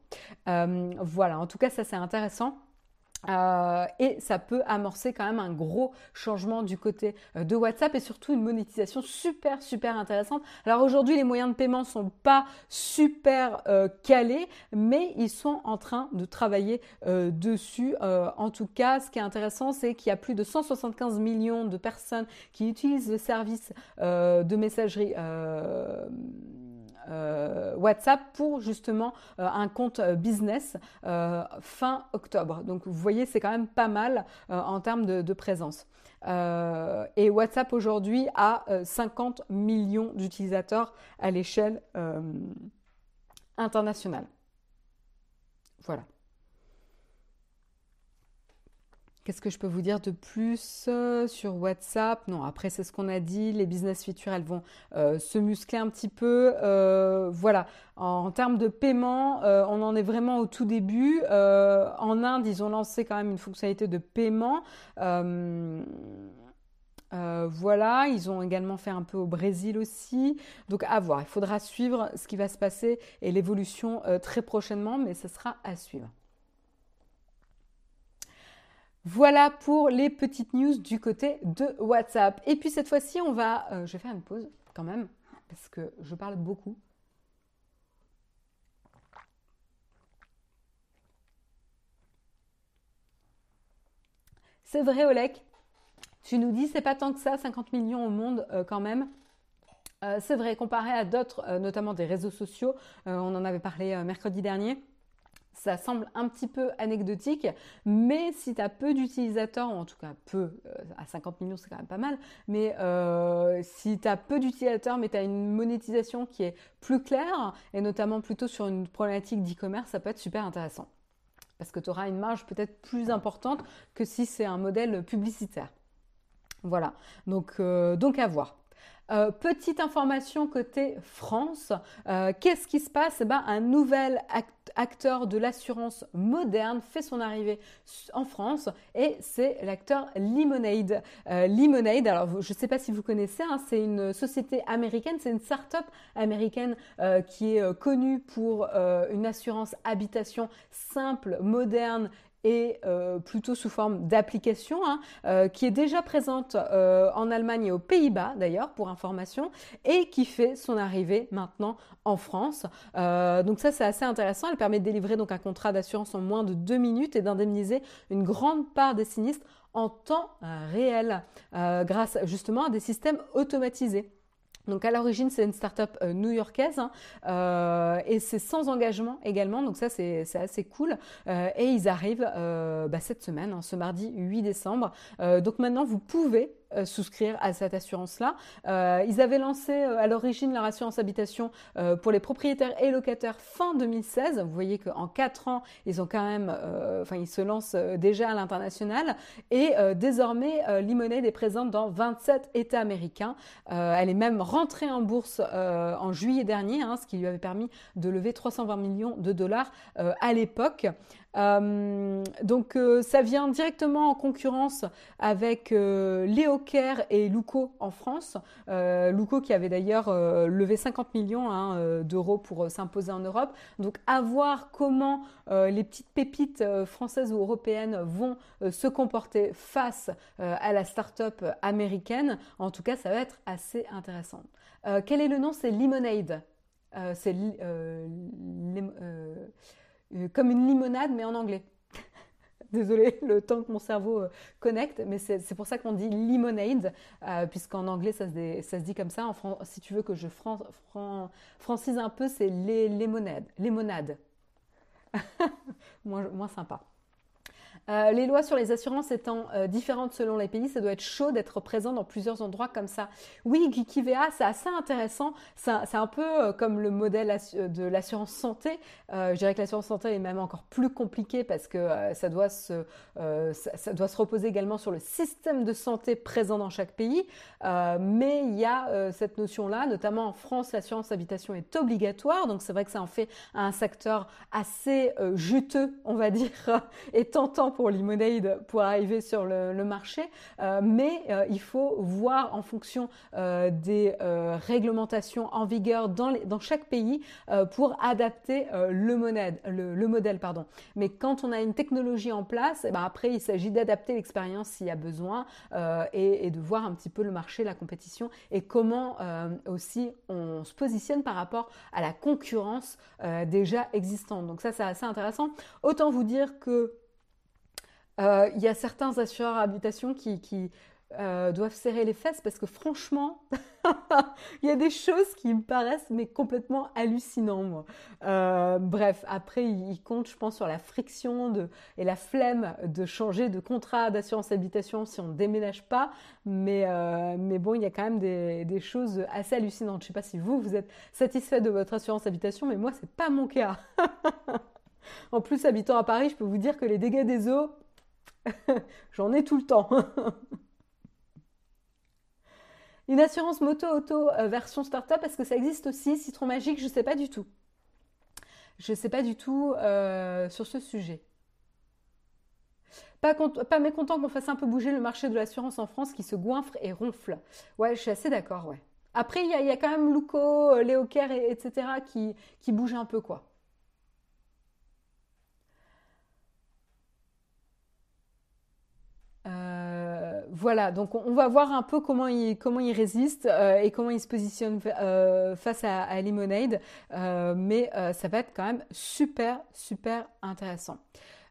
[SPEAKER 1] Euh, voilà, en tout cas, ça c'est intéressant. Euh, et ça peut amorcer quand même un gros changement du côté euh, de WhatsApp et surtout une monétisation super super intéressante. Alors aujourd'hui les moyens de paiement sont pas super euh, calés, mais ils sont en train de travailler dessus. en tout cas, ce qui est intéressant, c'est qu'il y a plus de 175 millions de personnes qui utilisent le service de messagerie euh, WhatsApp pour justement euh, un compte euh, business fin octobre. Donc vous voyez, c'est quand même pas mal en termes de, présence. et WhatsApp aujourd'hui a 50 millions d'utilisateurs à l'échelle internationale. Voilà. Qu'est-ce que je peux vous dire de plus euh, sur WhatsApp? Non, après c'est ce qu'on a dit, les business features elles vont euh, se muscler un petit peu. Euh, voilà, en, termes de paiement, on en est vraiment au tout début. en Inde, ils ont lancé quand même une fonctionnalité de paiement. voilà, ils ont également fait un peu au Brésil aussi. Donc à voir, il faudra suivre ce qui va se passer et l'évolution très prochainement, mais ce sera à suivre. Voilà pour les petites news du côté de WhatsApp. Et puis cette fois-ci, on va, euh, je vais faire une pause quand même parce que je parle beaucoup. C'est vrai, Olek. Tu nous dis, c'est pas tant que ça, 50 millions au monde euh, quand même. Euh, c'est vrai, comparé à d'autres, notamment des réseaux sociaux, on en avait parlé mercredi dernier ça semble un petit peu anecdotique, mais si tu as peu d'utilisateurs, en tout cas peu, euh, à 50 millions c'est quand même pas mal, mais euh, si tu as peu d'utilisateurs, mais tu as une monétisation qui est plus claire, et notamment plutôt sur une problématique d'e-commerce, ça peut être super intéressant. Parce que tu auras une marge peut-être plus importante que si c'est un modèle publicitaire. Voilà, donc, euh, donc à voir. Petite information côté France, qu'est-ce qui se passe? Eh ben, Un nouvel acteur de l'assurance moderne fait son arrivée en France et c'est l'acteur Lemonade. Euh, Lemonade, alors je ne sais pas si vous connaissez, hein, c'est une société américaine, c'est une start-up américaine qui est connue pour une assurance habitation simple, moderne et euh, plutôt sous forme d'application, hein, euh, qui est déjà présente euh, en Allemagne et aux Pays-Bas d'ailleurs pour information, et qui fait son arrivée maintenant en France. donc ça c'est assez intéressant, elle permet de délivrer donc un contrat d'assurance en moins de deux minutes et d'indemniser une grande part des sinistres en temps réel grâce justement à des systèmes automatisés. Donc à l'origine c'est une start-up euh, new-yorkaise hein, euh, et c'est sans engagement également, donc ça c'est assez cool. Euh, et ils arrivent bah, cette semaine, hein, ce mardi 8 décembre. donc maintenant vous pouvez souscrire à cette assurance-là. ils avaient lancé à l'origine leur assurance habitation pour les propriétaires et locataires fin 2016. Vous voyez qu'en 4 ans, ils ont quand même, enfin, se lancent déjà à l'international. Et désormais, Lemonade est présente dans 27 États américains. elle est même rentrée en bourse en juillet dernier, hein, ce qui lui avait permis de lever 320 millions de dollars à l'époque. Euh, donc euh, ça vient directement en concurrence avec euh, Léo Kerr et Luco en France. Luco qui avait d'ailleurs levé 50 millions hein, d'euros pour s'imposer en Europe. Donc à voir comment les petites pépites françaises ou européennes vont se comporter face à la start-up américaine. En tout cas, ça va être assez intéressant. quel est le nom? C'est Lemonade. c'est euh, comme une limonade, mais en anglais. *laughs* Désolée, le temps que mon cerveau euh, connecte, mais c'est pour ça qu'on dit limonade, euh, puisqu'en anglais ça se, dit comme ça. En si tu veux que je francise un peu, c'est les limonades. Limonade. *laughs* moins, moins sympa. Euh, les lois sur les assurances étant euh, différentes selon les pays, ça doit être chaud d'être présent dans plusieurs endroits comme ça. Oui, Geekivea, c'est assez intéressant. C'est un, peu euh, comme le modèle de l'assurance santé. je dirais que l'assurance santé est même encore plus compliqué parce que ça, doit se, ça, doit se reposer également sur le système de santé présent dans chaque pays. mais il y a cette notion-là, notamment en France, l'assurance habitation est obligatoire. Donc c'est vrai que ça en fait un secteur assez juteux, on va dire, *laughs* et tentant pour Lemonade pour arriver sur le, marché, euh, mais euh, il faut voir en fonction euh, des réglementations en vigueur dans, les, dans chaque pays pour adapter le, monade, le, modèle. Pardon. Mais quand on a une technologie en place, eh ben après il s'agit d'adapter l'expérience s'il y a besoin et, et, de voir un petit peu le marché, la compétition et comment aussi on se positionne par rapport à la concurrence déjà existante. Donc ça c'est assez intéressant. Autant vous dire que il y a certains assureurs habitation qui, euh, doivent serrer les fesses parce que franchement, *laughs* il y a des choses qui me paraissent mais complètement hallucinantes. Euh, bref, après, ils comptent, je pense, sur la friction et la flemme de changer de contrat d'assurance habitation si on ne déménage pas. Mais, mais bon, il y a quand même des, choses assez hallucinantes. Je ne sais pas si vous, vous êtes satisfait de votre assurance habitation, mais moi, ce n'est pas mon cas. *laughs* en plus, habitant à Paris, je peux vous dire que les dégâts des eaux, *laughs* J'en ai tout le temps. *laughs* Une assurance moto-auto euh, version startup, est-ce que ça existe aussi Citron Magique, je ne sais pas du tout. Je ne sais pas du tout euh, sur ce sujet. Pas, mécontent qu'on fasse un peu bouger le marché de l'assurance en France qui se goinfre et ronfle. Ouais, je suis assez d'accord, ouais. Après, il y, a quand même Luco, euh, Léo Kerr, etc. qui, qui bougent un peu, quoi. Voilà, donc on va voir un peu comment il, résiste euh, et comment il se positionne euh, face à, Lemonade. Euh, mais ça va être quand même super, super intéressant.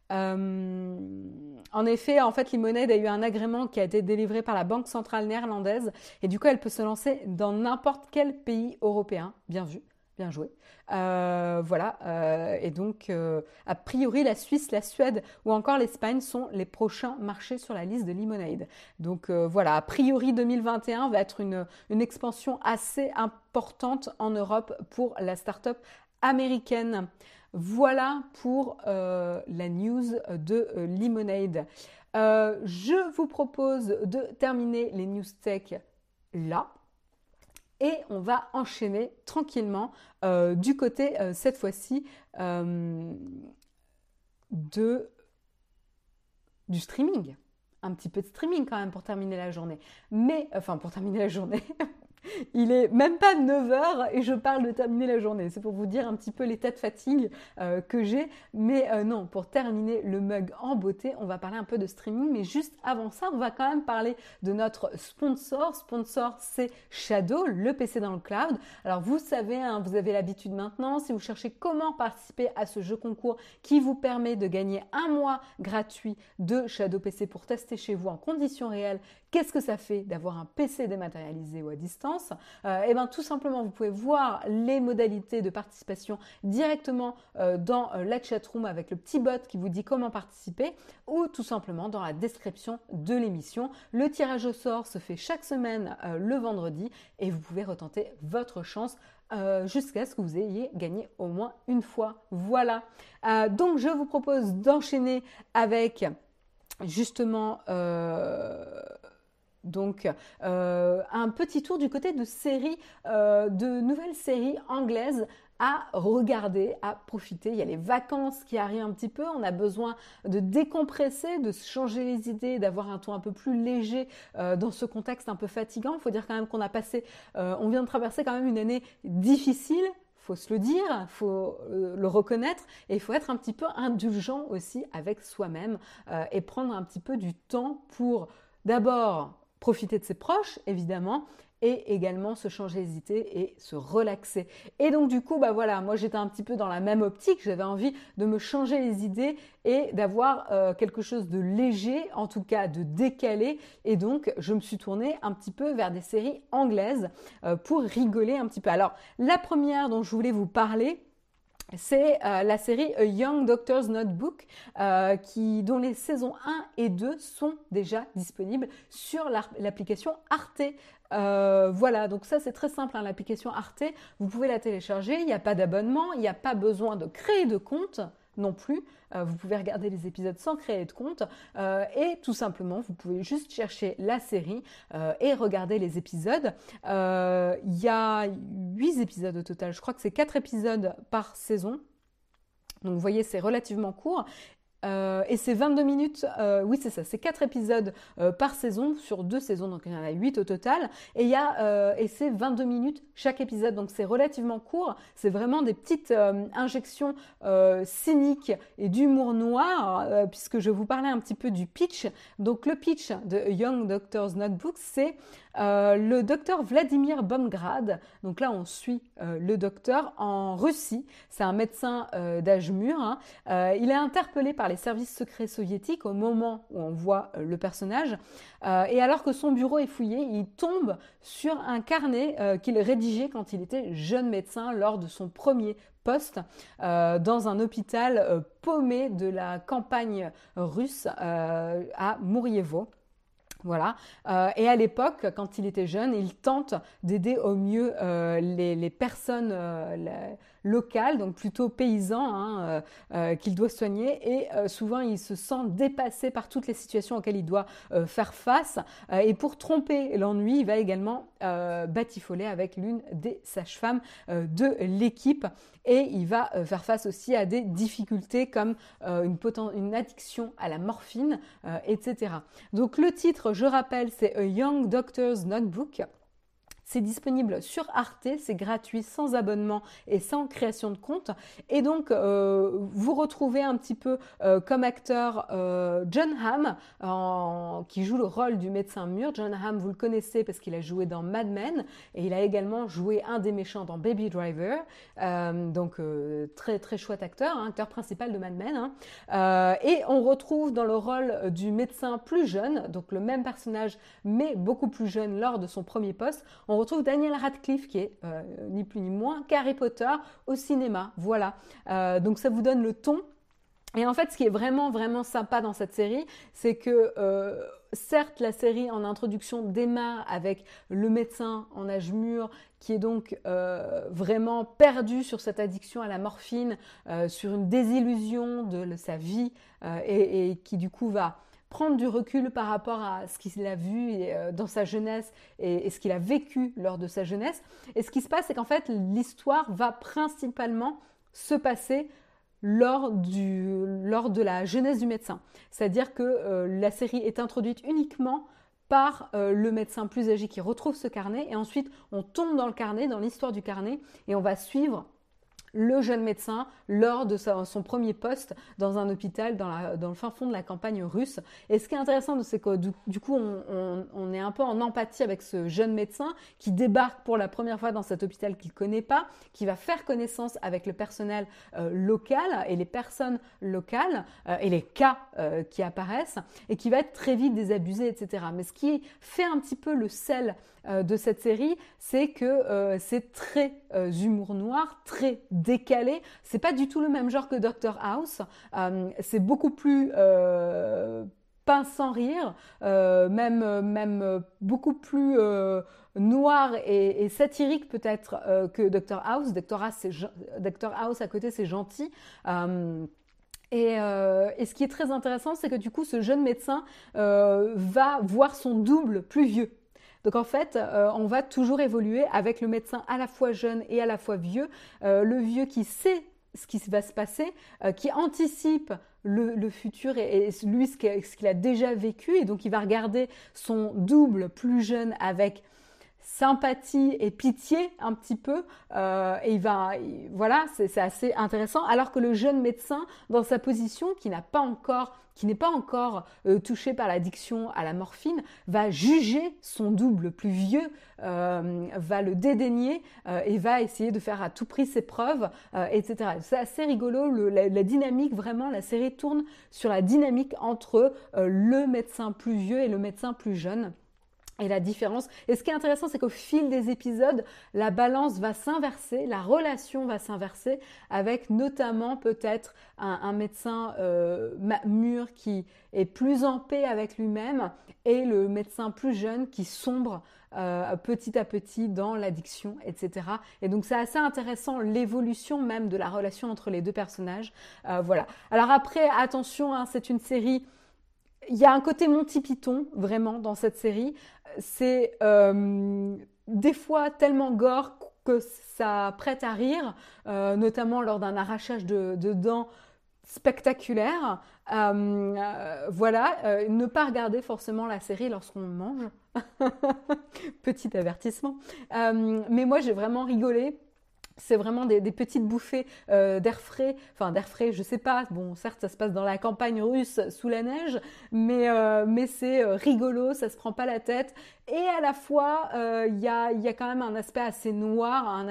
[SPEAKER 1] en effet, en fait, Lemonade a eu un agrément qui a été délivré par la Banque centrale néerlandaise et du coup, elle peut se lancer dans n'importe quel pays européen. Bien vu, bien joué. Euh, voilà, euh, et donc euh, a priori la Suisse, la Suède ou encore l'Espagne sont les prochains marchés sur la liste de Lemonade. Donc voilà, a priori 2021 va être une, une expansion assez importante en Europe pour la start-up américaine. Voilà pour la news de Lemonade. je vous propose de terminer les news tech là et on va enchaîner tranquillement euh, du côté, euh, cette fois-ci, euh, de, du streaming. Un petit peu de streaming quand même pour terminer la journée. Mais, enfin pour terminer la journée, *laughs* Il est même pas 9h et je parle de terminer la journée. C'est pour vous dire un petit peu l'état de fatigue euh, que j'ai. Mais euh, non, pour terminer le mug en beauté, on va parler un peu de streaming. Mais juste avant ça, on va quand même parler de notre sponsor. Sponsor, c'est Shadow, le PC dans le cloud. Alors vous savez, hein, vous avez l'habitude maintenant, si vous cherchez comment participer à ce jeu concours qui vous permet de gagner un mois gratuit de Shadow PC pour tester chez vous en conditions réelles, qu'est-ce que ça fait d'avoir un PC dématérialisé ou à distance et eh ben tout simplement vous pouvez voir les modalités de participation directement dans la chat room avec le petit bot qui vous dit comment participer ou tout simplement dans la description de l'émission. Le tirage au sort se fait chaque semaine le vendredi et vous pouvez retenter votre chance euh, jusqu'à ce que vous ayez gagné au moins une fois. Voilà. Euh, donc je vous propose d'enchaîner avec justement euh, donc un petit tour du côté de séries, de nouvelles séries anglaises à regarder, à profiter. Il y a les vacances qui arrivent un petit peu. On a besoin de décompresser, de changer les idées, d'avoir un ton un peu plus léger euh, dans ce contexte un peu fatigant. Il faut dire quand même qu'on a passé, euh, on vient de traverser quand même une année difficile faut se le dire, faut euh, le reconnaître et il faut être un petit peu indulgent aussi avec soi-même et prendre un petit peu du temps pour d'abord profiter de ses proches évidemment et également se changer les idées et se relaxer. Et donc du coup, bah voilà, moi j'étais un petit peu dans la même optique, j'avais envie de me changer les idées et d'avoir euh, quelque chose de léger, en tout cas de décalé. Et donc je me suis tournée un petit peu vers des séries anglaises euh, pour rigoler un petit peu. Alors la première dont je voulais vous parler, c'est euh, la série A Young Doctor's Notebook, qui, dont les saisons 1 et 2 sont déjà disponibles sur l'application Arte. Euh, voilà, donc ça c'est très simple, hein, l'application Arte, vous pouvez la télécharger, il n'y a pas d'abonnement, il n'y a pas besoin de créer de compte non plus. Euh, vous pouvez regarder les épisodes sans créer de compte euh, et tout simplement vous pouvez juste chercher la série et regarder les épisodes. Il y a 8 épisodes au total, je crois que c'est 4 épisodes par saison. Donc vous voyez, c'est relativement court. Euh, et c'est 22 minutes, euh, oui c'est ça, c'est 4 épisodes euh, par saison sur deux saisons, donc il y en a 8 au total. Et, y a, et c'est 22 minutes chaque épisode, donc c'est relativement court. C'est vraiment des petites injections cyniques et d'humour noir, puisque je vous parlais un petit peu du pitch. Donc le pitch de Young Doctor's Notebook, c'est euh, le docteur Vladimir Bomgrad, donc là on suit euh, le docteur en Russie, c'est un médecin euh, d'âge mûr, hein. il est interpellé par les services secrets soviétiques au moment où on voit le personnage, et alors que son bureau est fouillé, il tombe sur un carnet qu'il rédigeait quand il était jeune médecin lors de son premier poste dans un hôpital paumé de la campagne russe à Mourievo. Voilà. Euh, et à l'époque, quand il était jeune, il tente d'aider au mieux euh, les, personnes euh, locales, donc plutôt paysans, hein, qu'il doit soigner. Et souvent, il se sent dépassé par toutes les situations auxquelles il doit faire face. et pour tromper l'ennui, il va également batifoler avec l'une des sages-femmes de l'équipe et il va euh, faire face aussi à des difficultés comme euh, une, une, addiction à la morphine, euh, etc. Donc le titre, je rappelle, c'est A Young Doctor's Notebook. C'est disponible sur Arte, c'est gratuit, sans abonnement et sans création de compte. Et donc, euh, vous retrouvez un petit peu euh, comme acteur euh, John Hamm, qui joue le rôle du médecin mûr. John Hamm, vous le connaissez parce qu'il a joué dans Mad Men et il a également joué un des méchants dans Baby Driver. donc, très très chouette acteur, hein, acteur principal de Mad Men. Hein. et on retrouve dans le rôle du médecin plus jeune, donc le même personnage mais beaucoup plus jeune lors de son premier poste. Retrouve Daniel Radcliffe qui est euh, ni plus ni moins qu'Harry Potter au cinéma. Voilà. Euh, donc ça vous donne le ton. Et en fait, ce qui est vraiment vraiment sympa dans cette série, c'est que euh, certes la série en introduction démarre avec le médecin en âge mûr qui est donc vraiment perdu sur cette addiction à la morphine, sur une désillusion de sa vie et, qui du coup va prendre du recul par rapport à ce qu'il a vu euh, dans sa jeunesse et, ce qu'il a vécu lors de sa jeunesse. Et ce qui se passe, c'est qu'en fait, l'histoire va principalement se passer lors, du, lors de la jeunesse du médecin. C'est-à-dire que euh, la série est introduite uniquement par euh, le médecin plus âgé qui retrouve ce carnet et ensuite on tombe dans le carnet, dans l'histoire du carnet et on va suivre le jeune médecin lors de son premier poste dans un hôpital dans, le fin fond de la campagne russe. Et ce qui est intéressant, c'est que du, coup, on, est un peu en empathie avec ce jeune médecin qui débarque pour la première fois dans cet hôpital qu'il ne connaît pas, qui va faire connaissance avec le personnel euh, local et les personnes locales euh, et les cas euh, qui apparaissent et qui va être très vite désabusé, etc. Mais ce qui fait un petit peu le sel de cette série, c'est que c'est très humour noir, très décalé. C'est pas du tout le même genre que Doctor House. c'est beaucoup plus pince sans rire, même, même beaucoup plus noir et, satirique peut-être euh, que Dr House. Dr House, House à côté, c'est gentil. Euh, euh, et, ce qui est très intéressant, c'est que du coup, ce jeune médecin va voir son double plus vieux. Donc en fait, on va toujours évoluer avec le médecin à la fois jeune et à la fois vieux. le vieux qui sait ce qui va se passer, qui anticipe le, futur et, lui ce qu'il a déjà vécu. Et donc il va regarder son double plus jeune avec sympathie et pitié un petit peu euh, et il va voilà c'est assez intéressant alors que le jeune médecin dans sa position qui n'a pas encore qui n'est pas encore euh, touché par l'addiction à la morphine va juger son double. Plus vieux euh, va le dédaigner et va essayer de faire à tout prix ses preuves etc c'est assez rigolo la, dynamique vraiment la série tourne sur la dynamique entre le médecin plus vieux et le médecin plus jeune et la différence. Et ce qui est intéressant, c'est qu'au fil des épisodes, la balance va s'inverser, la relation va s'inverser, avec notamment peut-être un, médecin euh, mûr qui est plus en paix avec lui-même et le médecin plus jeune qui sombre euh, petit à petit dans l'addiction, etc. Et donc c'est assez intéressant l'évolution même de la relation entre les deux personnages. Euh, voilà. Alors après, attention, hein, c'est une série il y a un côté Monty Python vraiment dans cette série. C'est euh, des fois tellement gore que ça prête à rire, euh, notamment lors d'un arrachage de, dents spectaculaire. Euh, voilà, ne pas regarder forcément la série lorsqu'on mange. *laughs* Petit avertissement. mais moi, j'ai vraiment rigolé c'est vraiment des, petites bouffées euh, d'air frais, enfin d'air frais, je sais pas. Bon, certes, ça se passe dans la campagne russe sous la neige, mais, euh, c'est euh, rigolo, ça se prend pas la tête. Et à la fois, il y a, quand même un aspect assez noir, un,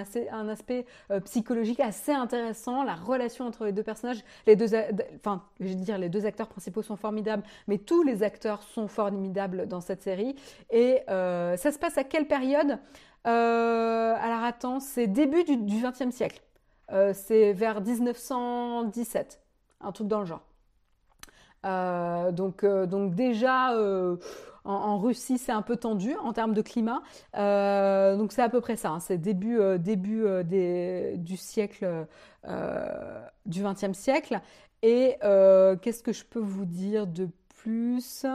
[SPEAKER 1] aspect psychologique assez intéressant. La relation entre les deux personnages, les deux, enfin, je veux dire, les deux acteurs principaux sont formidables, mais tous les acteurs sont formidables dans cette série. Et ça se passe à quelle période? Euh, alors attends, c'est début du XXe siècle. Euh, c'est vers 1917, un truc dans le genre. Euh, donc, donc déjà, en, Russie, c'est un peu tendu en termes de climat. donc c'est à peu près ça. Hein. c'est début, début du siècle, du XXe siècle. Et qu'est-ce que je peux vous dire de plus?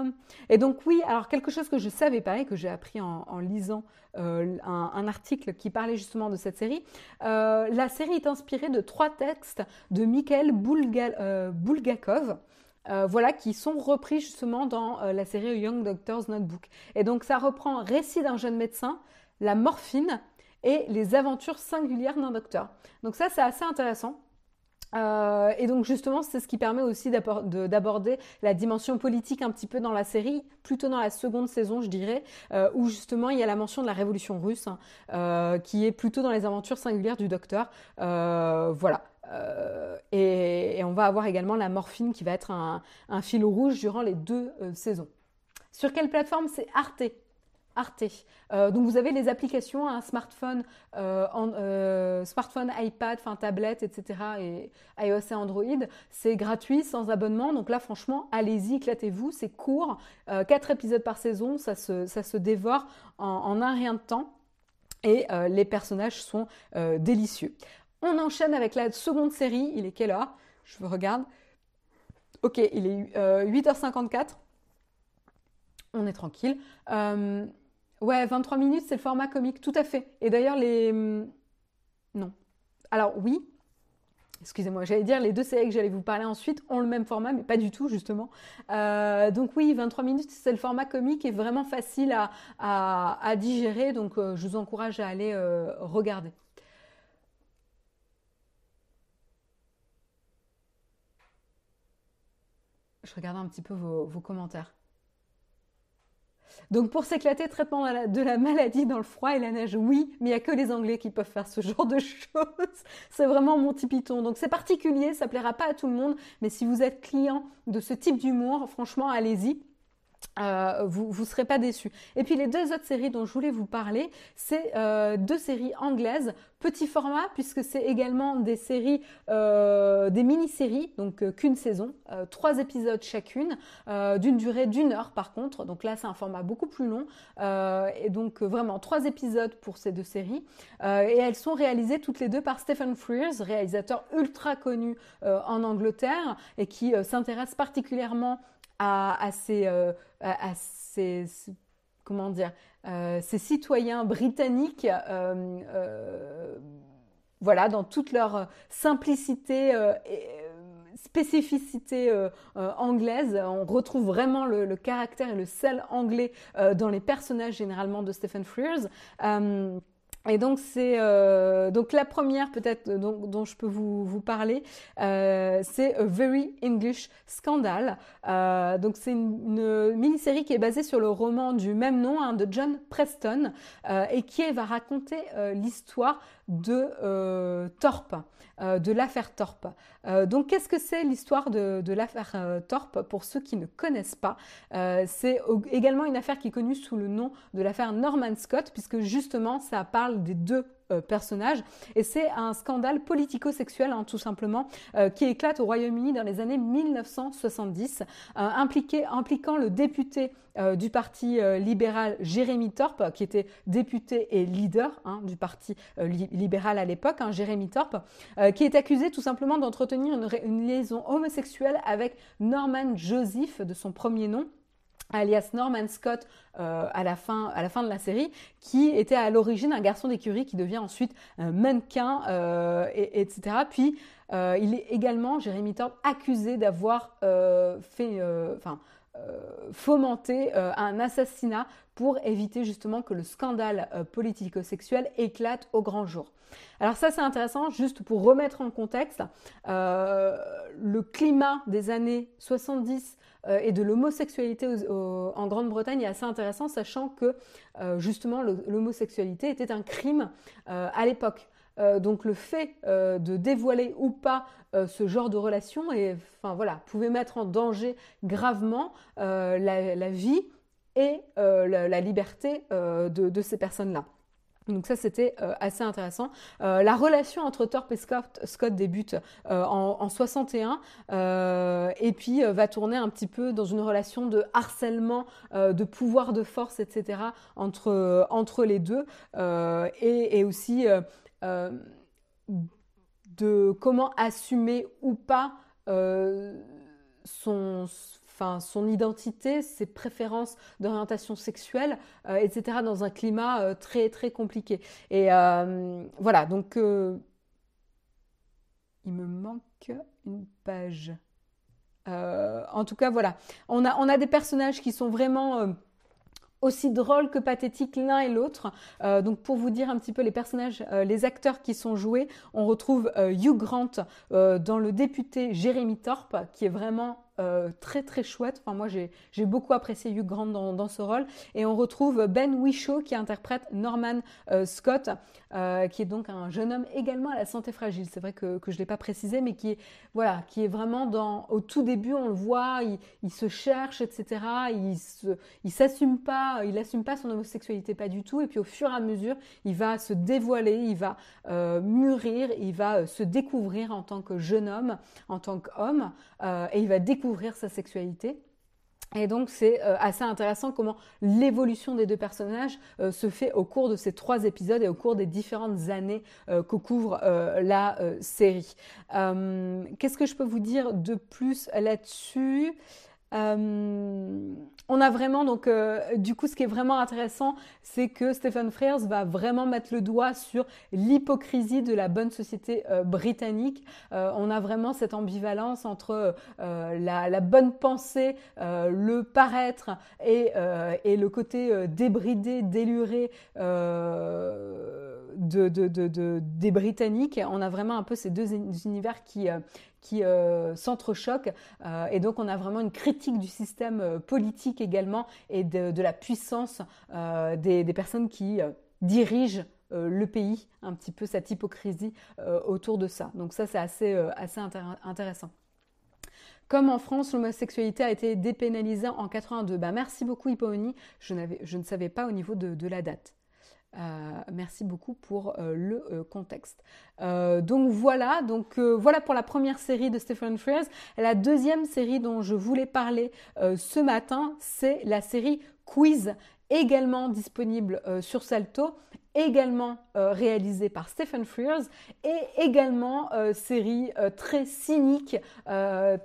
[SPEAKER 1] Et donc oui, alors quelque chose que je savais pas et que j'ai appris en lisant euh, un, article qui parlait justement de cette série. Euh, la série est inspirée de trois textes de Mikhail euh, Bulgakov. voilà, qui sont repris justement dans la série Young Doctor's Notebook. Et donc ça reprend Récit d'un jeune médecin, la morphine et les aventures singulières d'un docteur. Donc ça c'est assez intéressant. Euh, et donc justement, c'est ce qui permet aussi d'aborder la dimension politique un petit peu dans la série, plutôt dans la seconde saison, je dirais, euh, où justement il y a la mention de la révolution russe, hein, euh, qui est plutôt dans les aventures singulières du docteur. voilà. Et, on va avoir également la morphine qui va être un, un fil rouge durant les deux saisons. Sur quelle plateforme? C'est Arte. Arte. Euh, donc vous avez les applications, un smartphone, euh, euh, smartphone, iPad, tablette, etc. et iOS et Android. C'est gratuit, sans abonnement. Donc là, franchement, allez-y, éclatez-vous. C'est court, quatre épisodes par saison, ça se, ça se dévore en, un rien de temps. Et les personnages sont délicieux. On enchaîne avec la seconde série. Il est quelle heure? Je regarde. Ok, il est 8h54. On est tranquille. Ouais, 23 minutes, c'est le format comique, tout à fait. Et d'ailleurs, les. Hum, non. Alors, oui. Excusez-moi, j'allais dire les deux séries que j'allais vous parler ensuite ont le même format, mais pas du tout justement. Euh, donc oui, 23 minutes, c'est le format comique et vraiment facile à, à, digérer, donc euh, je vous encourage à aller euh, regarder. Je regarde un petit peu vos, vos commentaires. Donc pour s'éclater, traitement de la maladie dans le froid et la neige, oui, mais il n'y a que les Anglais qui peuvent faire ce *laughs* genre de choses. C'est vraiment mon petit piton. Donc c'est particulier, ça plaira pas à tout le monde, mais si vous êtes client de ce type d'humour, franchement, allez-y. Euh, vous ne serez pas déçus. Et puis les deux autres séries dont je voulais vous parler, c'est euh, deux séries anglaises, petit format puisque c'est également des séries, euh, des mini-séries, donc qu'une saison, trois épisodes chacune, d'une durée d'une heure par contre. Donc là c'est un format beaucoup plus long et donc vraiment trois épisodes pour ces deux séries. et elles sont réalisées toutes les deux par Stephen Frears, réalisateur ultra connu en Angleterre et qui s'intéresse particulièrement à, euh, ces, comment dire, euh, citoyens britanniques, euh, voilà, dans toute leur simplicité et spécificité anglaise. On retrouve vraiment le, le, caractère et le sel anglais dans les personnages généralement de Stephen Frears. Et donc c'est euh, donc la première peut-être dont, je peux vous, vous parler, euh, c'est A Very English Scandal. Euh, donc c'est une, mini-série qui est basée sur le roman du même nom hein, de John Preston et qui va raconter l'histoire de Thorpe. Euh, de l'affaire Torp. Euh, donc qu'est-ce que c'est l'histoire de, l'affaire euh, Torp? Pour ceux qui ne connaissent pas C'est également une affaire qui est connue sous le nom de l'affaire Norman Scott puisque justement ça parle des deux euh, personnage. Et c'est un scandale politico-sexuel, hein, tout simplement, euh, qui éclate au Royaume-Uni dans les années 1970, euh, impliquant le député du parti libéral Jérémy Thorpe, qui était député et leader hein, du parti libéral à l'époque, hein, Jérémy Thorpe, qui est accusé tout simplement d'entretenir une, une liaison homosexuelle avec Norman Joseph, de son premier nom alias Norman Scott euh, à, la fin, à la fin de la série, qui était à l'origine un garçon d'écurie qui devient ensuite un mannequin, euh, et, etc. Puis euh, il est également, Jérémy Thorpe, accusé d'avoir fait, enfin, fomenté un assassinat pour éviter justement que le scandale politico-sexuel éclate au grand jour. Alors ça c'est intéressant, juste pour remettre en contexte, le climat des années 70 euh, et de l'homosexualité en Grande-Bretagne est assez intéressant, sachant que euh, justement l'homosexualité était un crime euh, à l'époque. donc le fait de dévoiler ou pas ce genre de relation voilà, pouvait mettre en danger gravement la, vie et la, liberté de, ces personnes-là. Donc ça c'était euh, assez intéressant. Euh, la relation entre Thorpe et Scott, Scott débute euh, en, en, 61 et puis va tourner un petit peu dans une relation de harcèlement, de pouvoir de force, etc. entre, entre les deux et, aussi de comment assumer ou pas son enfin son identité, ses préférences d'orientation sexuelle, euh, etc. dans un climat euh, très très compliqué. Et euh, voilà, donc il me manque une page. en tout cas, voilà, on a, on a des personnages qui sont vraiment aussi drôles que pathétiques l'un et l'autre. donc pour vous dire un petit peu les personnages, les acteurs qui sont joués, on retrouve Hugh Grant dans le député Jérémy Thorpe, qui est vraiment euh, très très chouette. Enfin, moi j'ai beaucoup apprécié Hugh Grant dans, ce rôle. Et on retrouve Ben Whishaw qui interprète Norman euh, Scott, euh, qui est donc un jeune homme également à la santé fragile. C'est vrai que, que je ne l'ai pas précisé, mais qui est, voilà, qui est vraiment dans. Au tout début, on le voit, il, se cherche, etc. Il se, il s'assume pas, il assume pas son homosexualité, pas du tout. Et puis au fur et à mesure, il va se dévoiler, il va mûrir, il va se découvrir en tant que jeune homme, en tant qu'homme, et il va découvrir sa sexualité. Et donc c'est euh, assez intéressant comment l'évolution des deux personnages euh, se fait au cours de ces trois épisodes et au cours des différentes années euh, que couvre la série. Qu'est-ce que je peux vous dire de plus là-dessus? Euh, on a vraiment donc euh, du coup ce qui est vraiment intéressant c'est que Stephen Frears va vraiment mettre le doigt sur l'hypocrisie de la bonne société euh, britannique. on a vraiment cette ambivalence entre la, bonne pensée, le paraître et, le côté débridé, déluré de, des Britanniques. On a vraiment un peu ces deux univers qui, qui s'entrechoquent. et donc on a vraiment une critique du système politique également et de, la puissance des, des, personnes qui dirigent le pays, un petit peu cette hypocrisie autour de ça. Donc ça c'est assez, assez intéressant. Comme en France, l'homosexualité a été dépénalisée en 82. Bah, merci beaucoup Hipponie, je, je, ne savais pas au niveau de, la date. Euh, merci beaucoup pour euh, le euh, contexte. donc voilà, donc voilà pour la première série de Stephen Frears. La deuxième série dont je voulais parler ce matin, c'est la série Quiz, également disponible sur Salto également euh, réalisé par Stephen Frears et également série très cynique,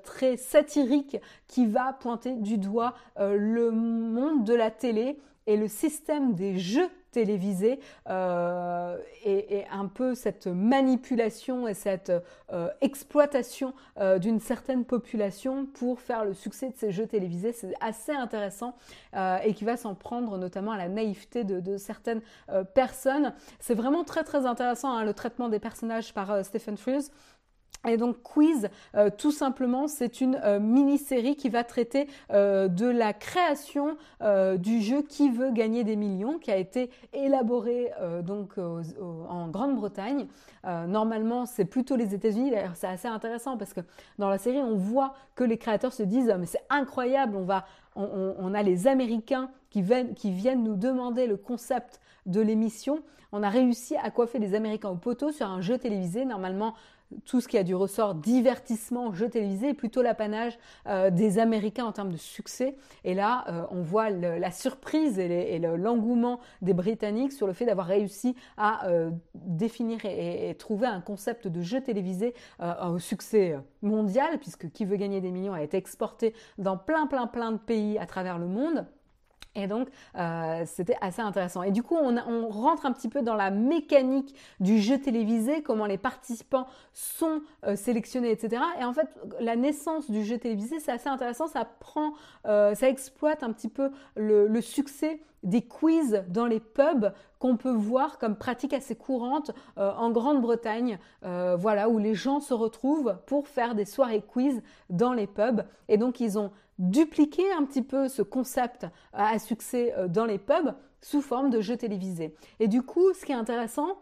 [SPEAKER 1] très satirique qui va pointer du doigt le monde de la télé et le système des jeux télévisés euh, et, un peu cette manipulation et cette euh, exploitation euh, d'une certaine population pour faire le succès de ces jeux télévisés. C'est assez intéressant et qui va s'en prendre notamment à la naïveté de, certaines personnes. C'est vraiment très très intéressant hein, le traitement des personnages par Stephen Frears. Et donc Quiz, euh, tout simplement, c'est une euh, mini-série qui va traiter euh, de la création du jeu Qui veut gagner des millions, qui a été élaboré donc en Grande-Bretagne. normalement, c'est plutôt les États-Unis. D'ailleurs, c'est assez intéressant parce que dans la série, on voit que les créateurs se disent mais c'est incroyable, on va, on, a les Américains qui viennent, qui viennent nous demander le concept de l'émission. On a réussi à coiffer les Américains au poteau sur un jeu télévisé. Normalement, tout ce qui a du ressort divertissement, jeu télévisé, est plutôt l'apanage euh, des Américains en termes de succès. Et là, euh, on voit la surprise et, l'engouement des Britanniques sur le fait d'avoir réussi à euh, définir et, et, trouver un concept de jeu télévisé au succès mondial, puisque Qui veut gagner des millions a été exporté dans plein, plein, plein de pays à travers le monde. Et donc, euh, c'était assez intéressant. Et du coup, on, on, rentre un petit peu dans la mécanique du jeu télévisé, comment les participants sont euh, sélectionnés, etc. Et en fait, la naissance du jeu télévisé, c'est assez intéressant. Ça prend, euh, ça exploite un petit peu le, le succès des quiz dans les pubs qu'on peut voir comme pratique assez courante euh, en Grande-Bretagne, euh, voilà, où les gens se retrouvent pour faire des soirées quiz dans les pubs. Et donc, ils ont dupliquer un petit peu ce concept à succès euh, dans les pubs sous forme de jeux télévisés. Et du coup, ce qui est intéressant,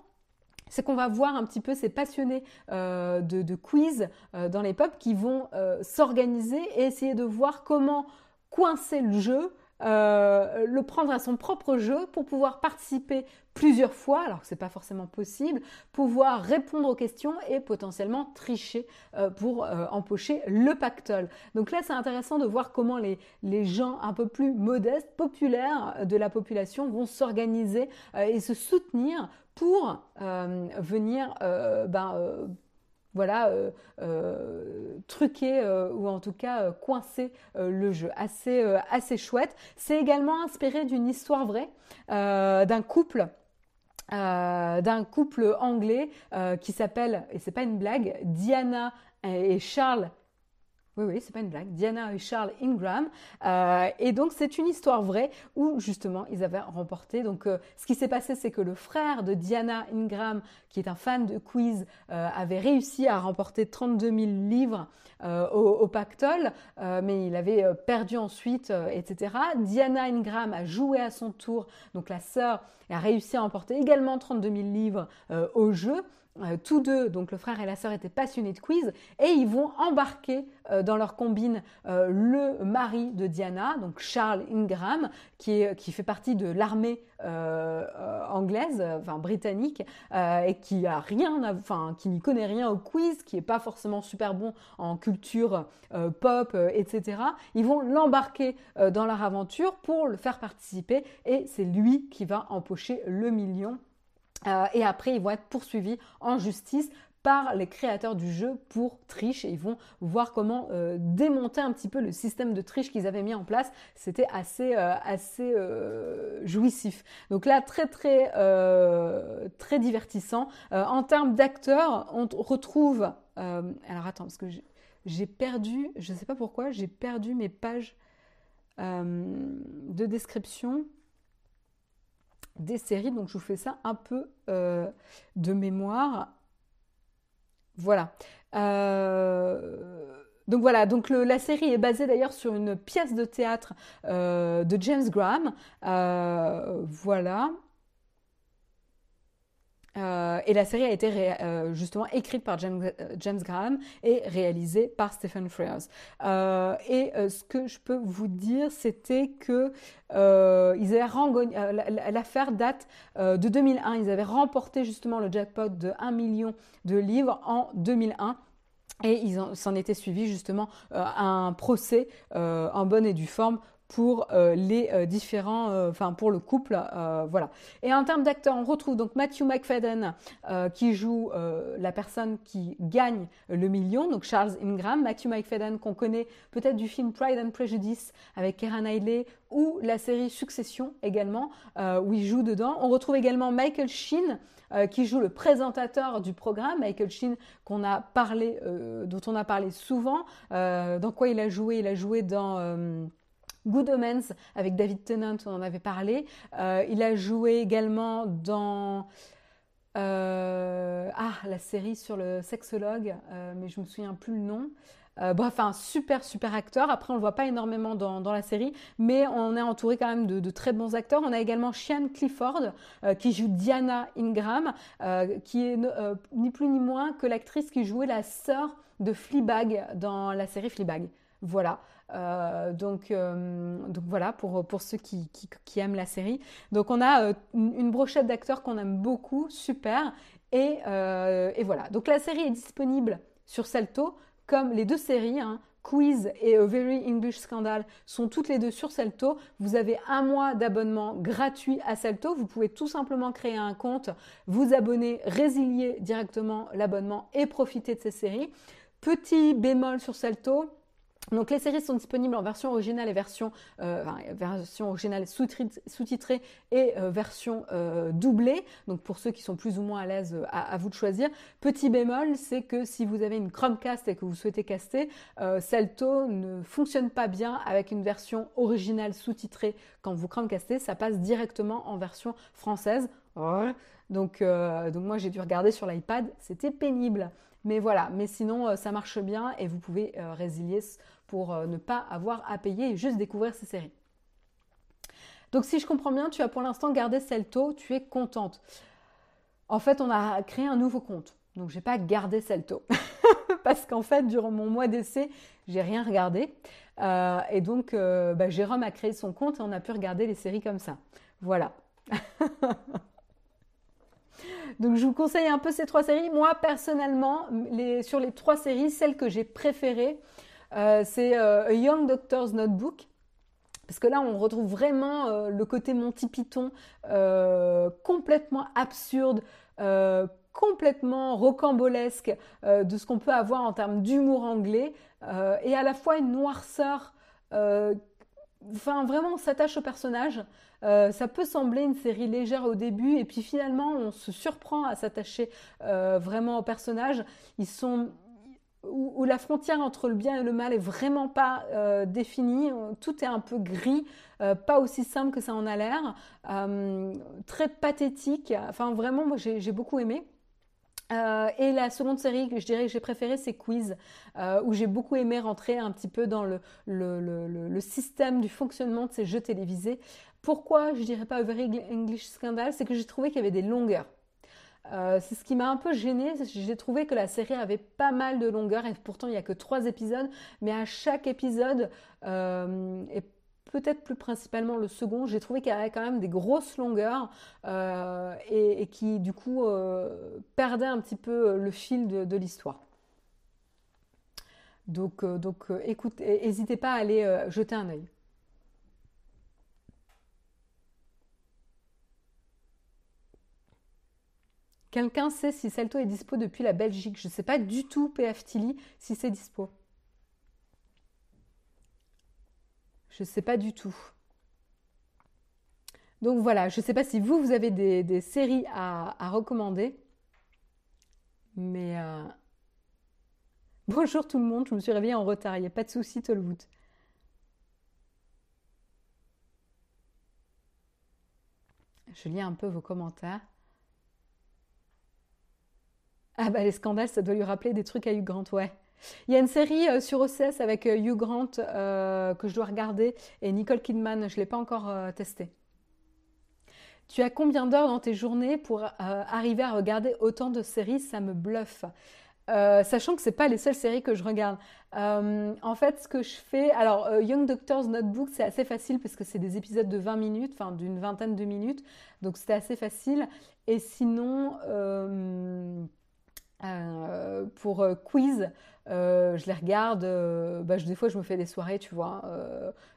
[SPEAKER 1] c'est qu'on va voir un petit peu ces passionnés euh, de, quiz euh, dans les pubs qui vont s'organiser et essayer de voir comment coincer le jeu euh, le prendre à son propre jeu pour pouvoir participer plusieurs fois, alors que ce n'est pas forcément possible, pouvoir répondre aux questions et potentiellement tricher euh, pour euh, empocher le pactole. Donc là, c'est intéressant de voir comment les, les, gens un peu plus modestes, populaires de la population vont s'organiser et se soutenir pour venir ben, voilà, euh, euh, truquer euh, ou en tout cas coincer le jeu. Assez, chouette. C'est également inspiré d'une histoire vraie d'un couple. d'un couple anglais qui s'appelle, et c'est pas une blague, Diana et Charles oui, oui, c'est pas une blague. Diana et Charles Ingram. Euh, et donc, c'est une histoire vraie où, justement, ils avaient remporté. Donc, euh, ce qui s'est passé, c'est que le frère de Diana Ingram, qui est un fan de quiz, euh, avait réussi à remporter 32 000 livres au, pactole, mais il avait perdu ensuite, etc. Diana Ingram a joué à son tour. Donc, la sœur a réussi à remporter également 32 000 livres au jeu. Euh, tous deux, donc le frère et la sœur, étaient passionnés de quiz et ils vont embarquer euh, dans leur combine euh, le mari de Diana, donc Charles Ingram, qui, fait partie de l'armée anglaise, enfin britannique, et qui a rien, enfin qui n'y connaît rien au quiz, qui n'est pas forcément super bon en culture pop, etc. Ils vont l'embarquer dans leur aventure pour le faire participer et c'est lui qui va empocher le million euh, et après, ils vont être poursuivis en justice par les créateurs du jeu pour triche et ils vont voir comment euh, démonter un petit peu le système de triche qu'ils avaient mis en place. C'était assez, euh, assez jouissif. Donc là, très très très divertissant. en termes d'acteurs, on retrouve. alors attends, parce que j'ai perdu, je ne sais pas pourquoi, j'ai perdu mes pages de description. Des séries. Donc je vous fais ça un peu de mémoire. Voilà. Donc voilà, donc la série est basée d'ailleurs sur une pièce de théâtre de James Graham. voilà. Euh, et la série a été euh, justement écrite par James, euh, Graham et réalisée par Stephen Frears. et ce que je peux vous dire, c'était que avaient l'affaire date de 2001. Ils avaient remporté justement le jackpot de 1 million de livres en 2001. Et ils s'en étaient suivis justement un procès en bonne et due forme pour euh, les euh, différents, euh, enfin pour le couple, voilà. Et en termes d'acteurs, on retrouve donc Matthew McFadden qui joue la personne qui gagne le million, donc Charles Ingram, Matthew McFadden qu'on connaît peut-être du film Pride and Prejudice avec Keira Knightley ou la série Succession également où il joue dedans. On retrouve également Michael Sheen qui joue le présentateur du programme, Michael Sheen qu'on a parlé, dont on a parlé souvent. dans quoi il a joué Il a joué dans Good Omens avec David Tennant, on en avait parlé. Euh, il a joué également dans euh, ah la série sur le sexologue, euh, mais je me souviens plus le nom. bref, un super super acteur. Après, on le voit pas énormément dans, la série, mais on est entouré quand même de, très bons acteurs. On a également Shian Clifford qui joue Diana Ingram, qui est ni plus ni moins que l'actrice qui jouait la sœur de Fleabag dans la série Fleabag. Voilà. Euh, donc, euh, donc voilà pour, pour ceux qui, qui, aiment la série. Donc on a euh, une brochette d'acteurs qu'on aime beaucoup, super. Et, et, voilà. Donc la série est disponible sur Salto, comme les deux séries. Hein, Quiz et A Very English Scandal sont toutes les deux sur Salto. Vous avez un mois d'abonnement gratuit à Salto. Vous pouvez tout simplement créer un compte, vous abonner, résilier directement l'abonnement et profiter de ces séries. Petit bémol sur Salto, donc les séries sont disponibles en version originale et version, euh, version originale sous-titrée et euh, version euh, doublée. Donc pour ceux qui sont plus ou moins à l'aise, à, vous de choisir. Petit bémol, c'est que si vous avez une Chromecast et que vous souhaitez caster, Salto ne fonctionne pas bien avec une version originale sous-titrée quand vous Chromecastez. Ça passe directement en version française. Donc, donc moi j'ai dû regarder sur l'iPad, c'était pénible. Mais voilà, mais sinon ça marche bien et vous pouvez résilier pour euh, ne pas avoir à payer et juste découvrir ces séries. Donc si je comprends bien, tu as pour l'instant gardé Celto, tu es contente. En fait, on a créé un nouveau compte. Donc je n'ai pas gardé Celto. *laughs* Parce qu'en fait, durant mon mois d'essai, j'ai rien regardé. Euh, et donc, euh, bah, Jérôme a créé son compte et on a pu regarder les séries comme ça. Voilà. *laughs* donc je vous conseille un peu ces trois séries. Moi, personnellement, sur les trois séries, celle que j'ai préférée, c'est euh, A Young Doctor's Notebook. Parce que là, on retrouve vraiment euh, le côté Monty Python complètement absurde, complètement rocambolesque de ce qu'on peut avoir en termes d'humour anglais, et à la fois une noirceur. Enfin, vraiment, on s'attache au personnage. ça peut sembler une série légère au début, et puis finalement, on se surprend à s'attacher vraiment au personnage. Ils sont où, la frontière entre le bien et le mal est vraiment pas euh, définie, tout est un peu gris, euh, pas aussi simple que ça en a l'air, euh, très pathétique. Enfin, vraiment, moi j'ai beaucoup aimé. et la seconde série que je dirais que j'ai préférée, c'est Quiz, où j'ai beaucoup aimé rentrer un petit peu dans le, système du fonctionnement de ces jeux télévisés. Pourquoi je dirais pas Very English Scandal? C'est que j'ai trouvé qu'il y avait des longueurs. Euh, c'est ce qui m'a un peu gênée. J'ai trouvé que la série avait pas mal de longueur et pourtant il n'y a que trois épisodes, mais à chaque épisode, euh, et peut-être plus principalement le second, j'ai trouvé qu'il y avait quand même des grosses longueurs euh, et, qui du coup perdaient un petit peu le fil de, l'histoire. Donc, donc écoute, n'hésitez pas à aller jeter un œil. Quelqu'un sait si Celto est dispo depuis la Belgique Je ne sais pas du tout, PF si c'est dispo. Je ne sais pas du tout. Donc voilà, je ne sais pas si vous, vous avez des, séries à, recommander. Mais euh, *laughs* bonjour tout le monde, je me suis réveillée en retard, il n'y a pas de souci, Tolwood. Je lis un peu vos commentaires. Ah bah les scandales, ça doit lui rappeler des trucs à Hugh Grant, ouais. Il y a une série euh, sur OCS avec euh, Hugh Grant euh, que je dois regarder et Nicole Kidman, je ne l'ai pas encore testé. Tu as combien d'heures dans tes journées pour arriver à regarder autant de séries? Ça me bluffe. sachant que ce pas les seules séries que je regarde. en fait, ce que je fais, alors Young Doctor's Notebook, c'est assez facile parce que c'est des épisodes de 20 minutes, enfin d'une vingtaine de minutes, donc c'était assez facile. Et sinon, euh, pour euh, quiz, euh, je les regarde. Bah, des fois, je me fais des soirées, tu vois.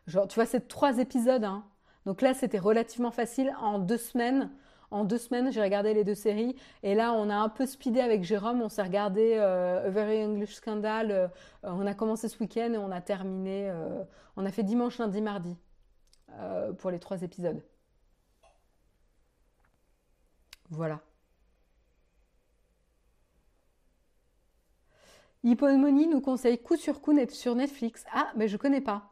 [SPEAKER 1] genre, tu vois, c'est trois épisodes. Hein. Donc là, c'était relativement facile. En deux semaines, en deux semaines, j'ai regardé les deux séries. Et là, on a un peu speedé avec Jérôme. On s'est regardé A Very English Scandal. on a commencé ce week-end et on a terminé. on a fait dimanche, lundi, mardi pour les trois épisodes. Voilà. Hypomonie nous conseille coup sur coup sur Netflix. Ah, mais je connais pas.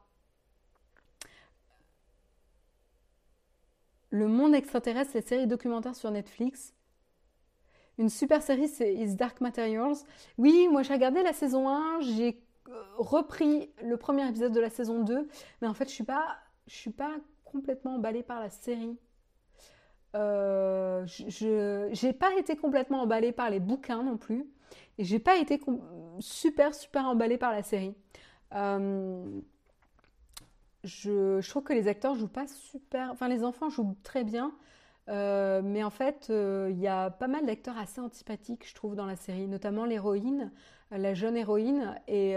[SPEAKER 1] Le monde extraterrestre, les séries documentaires sur Netflix. Une super série, c'est Dark Materials. Oui, moi j'ai regardé la saison 1, j'ai euh, repris le premier épisode de la saison 2, mais en fait je suis pas, je suis pas complètement emballée par la série. Euh, je n'ai pas été complètement emballée par les bouquins non plus. Et j'ai pas été super, super emballée par la série. Euh, je, trouve que les acteurs jouent pas super. Enfin, les enfants jouent très bien. Euh, mais en fait, euh, il y a pas mal d'acteurs assez antipathiques, je trouve, dans la série, notamment l'héroïne, la jeune héroïne et,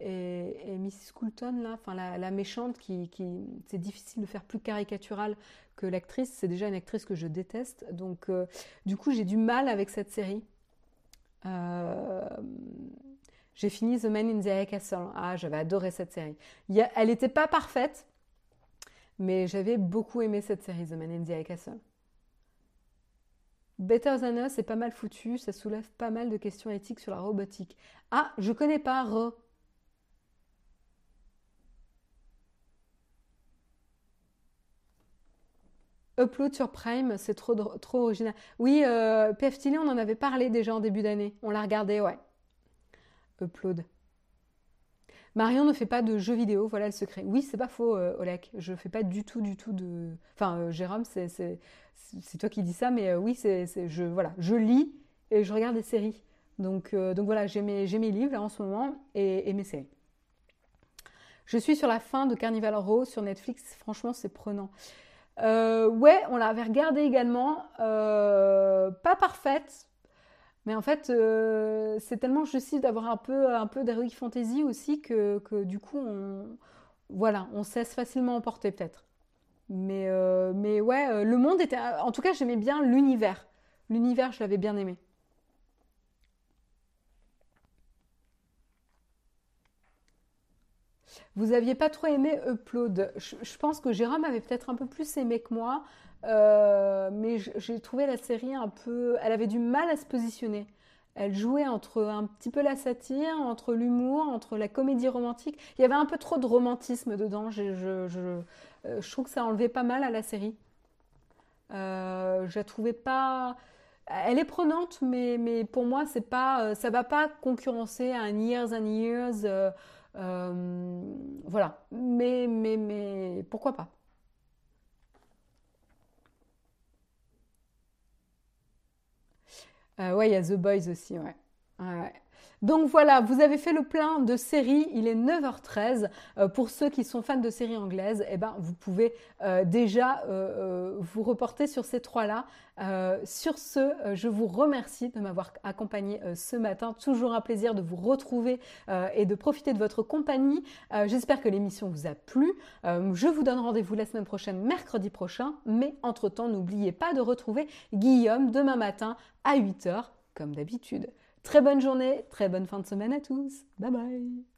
[SPEAKER 1] Mrs. Coulton, là, enfin, la, méchante, qui, qui c'est difficile de faire plus caricatural que l'actrice. C'est déjà une actrice que je déteste. Donc, du coup, j'ai du mal avec cette série. Euh, j'ai fini The Man in the High Castle. Ah, j'avais adoré cette série. elle n'était pas parfaite, mais j'avais beaucoup aimé cette série, The Man in the High Castle. Better Than Us est pas mal foutu, ça soulève pas mal de questions éthiques sur la robotique. Ah, je connais pas Re. Upload sur Prime, c'est trop, original. Oui, euh, on en avait parlé déjà en début d'année. On l'a regardé, ouais. Upload. Marion ne fait pas de jeux vidéo, voilà le secret. Oui, c'est pas faux, euh, Olek. Je fais pas du tout, du tout de. Enfin, euh, Jérôme, c'est toi qui dis ça, mais euh, oui, c'est je je lis et je regarde des séries. Donc, donc voilà, j'ai mes, livres en ce moment et, et mes séries. Je suis sur la fin de Carnival Row sur Netflix. Franchement, c'est prenant. Euh, ouais, on l'avait regardé également. Euh, pas parfaite, mais en fait, euh, c'est tellement juste d'avoir un peu, un peu d'heroic fantasy aussi que, du coup, on, voilà, on se laisse facilement emporter peut-être. Mais, mais ouais, le monde était. En tout cas, j'aimais bien l'univers. L'univers, je l'avais bien aimé. Vous aviez pas trop aimé Upload. Je, pense que Jérôme avait peut-être un peu plus aimé que moi, euh, mais j'ai trouvé la série un peu. Elle avait du mal à se positionner. Elle jouait entre un petit peu la satire, entre l'humour, entre la comédie romantique. Il y avait un peu trop de romantisme dedans. Je, euh, trouve que ça enlevait pas mal à la série. Euh, je la trouvais pas. Elle est prenante, mais, mais pour moi, c'est pas, ça va pas concurrencer un Years and Years. Euh, voilà. Mais, mais, mais pourquoi pas? Euh, Ouais, il y a The Boys aussi, ouais. ouais. Donc voilà, vous avez fait le plein de séries, il est 9h13. Euh, pour ceux qui sont fans de séries anglaises, eh ben, vous pouvez euh, déjà euh, vous reporter sur ces trois-là. sur ce, je vous remercie de m'avoir accompagné ce matin. Toujours un plaisir de vous retrouver et de profiter de votre compagnie. J'espère que l'émission vous a plu. je vous donne rendez-vous la semaine prochaine, mercredi prochain. Mais entre-temps, n'oubliez pas de retrouver Guillaume demain matin à 8h, comme d'habitude. Très bonne journée, très bonne fin de semaine à tous. Bye bye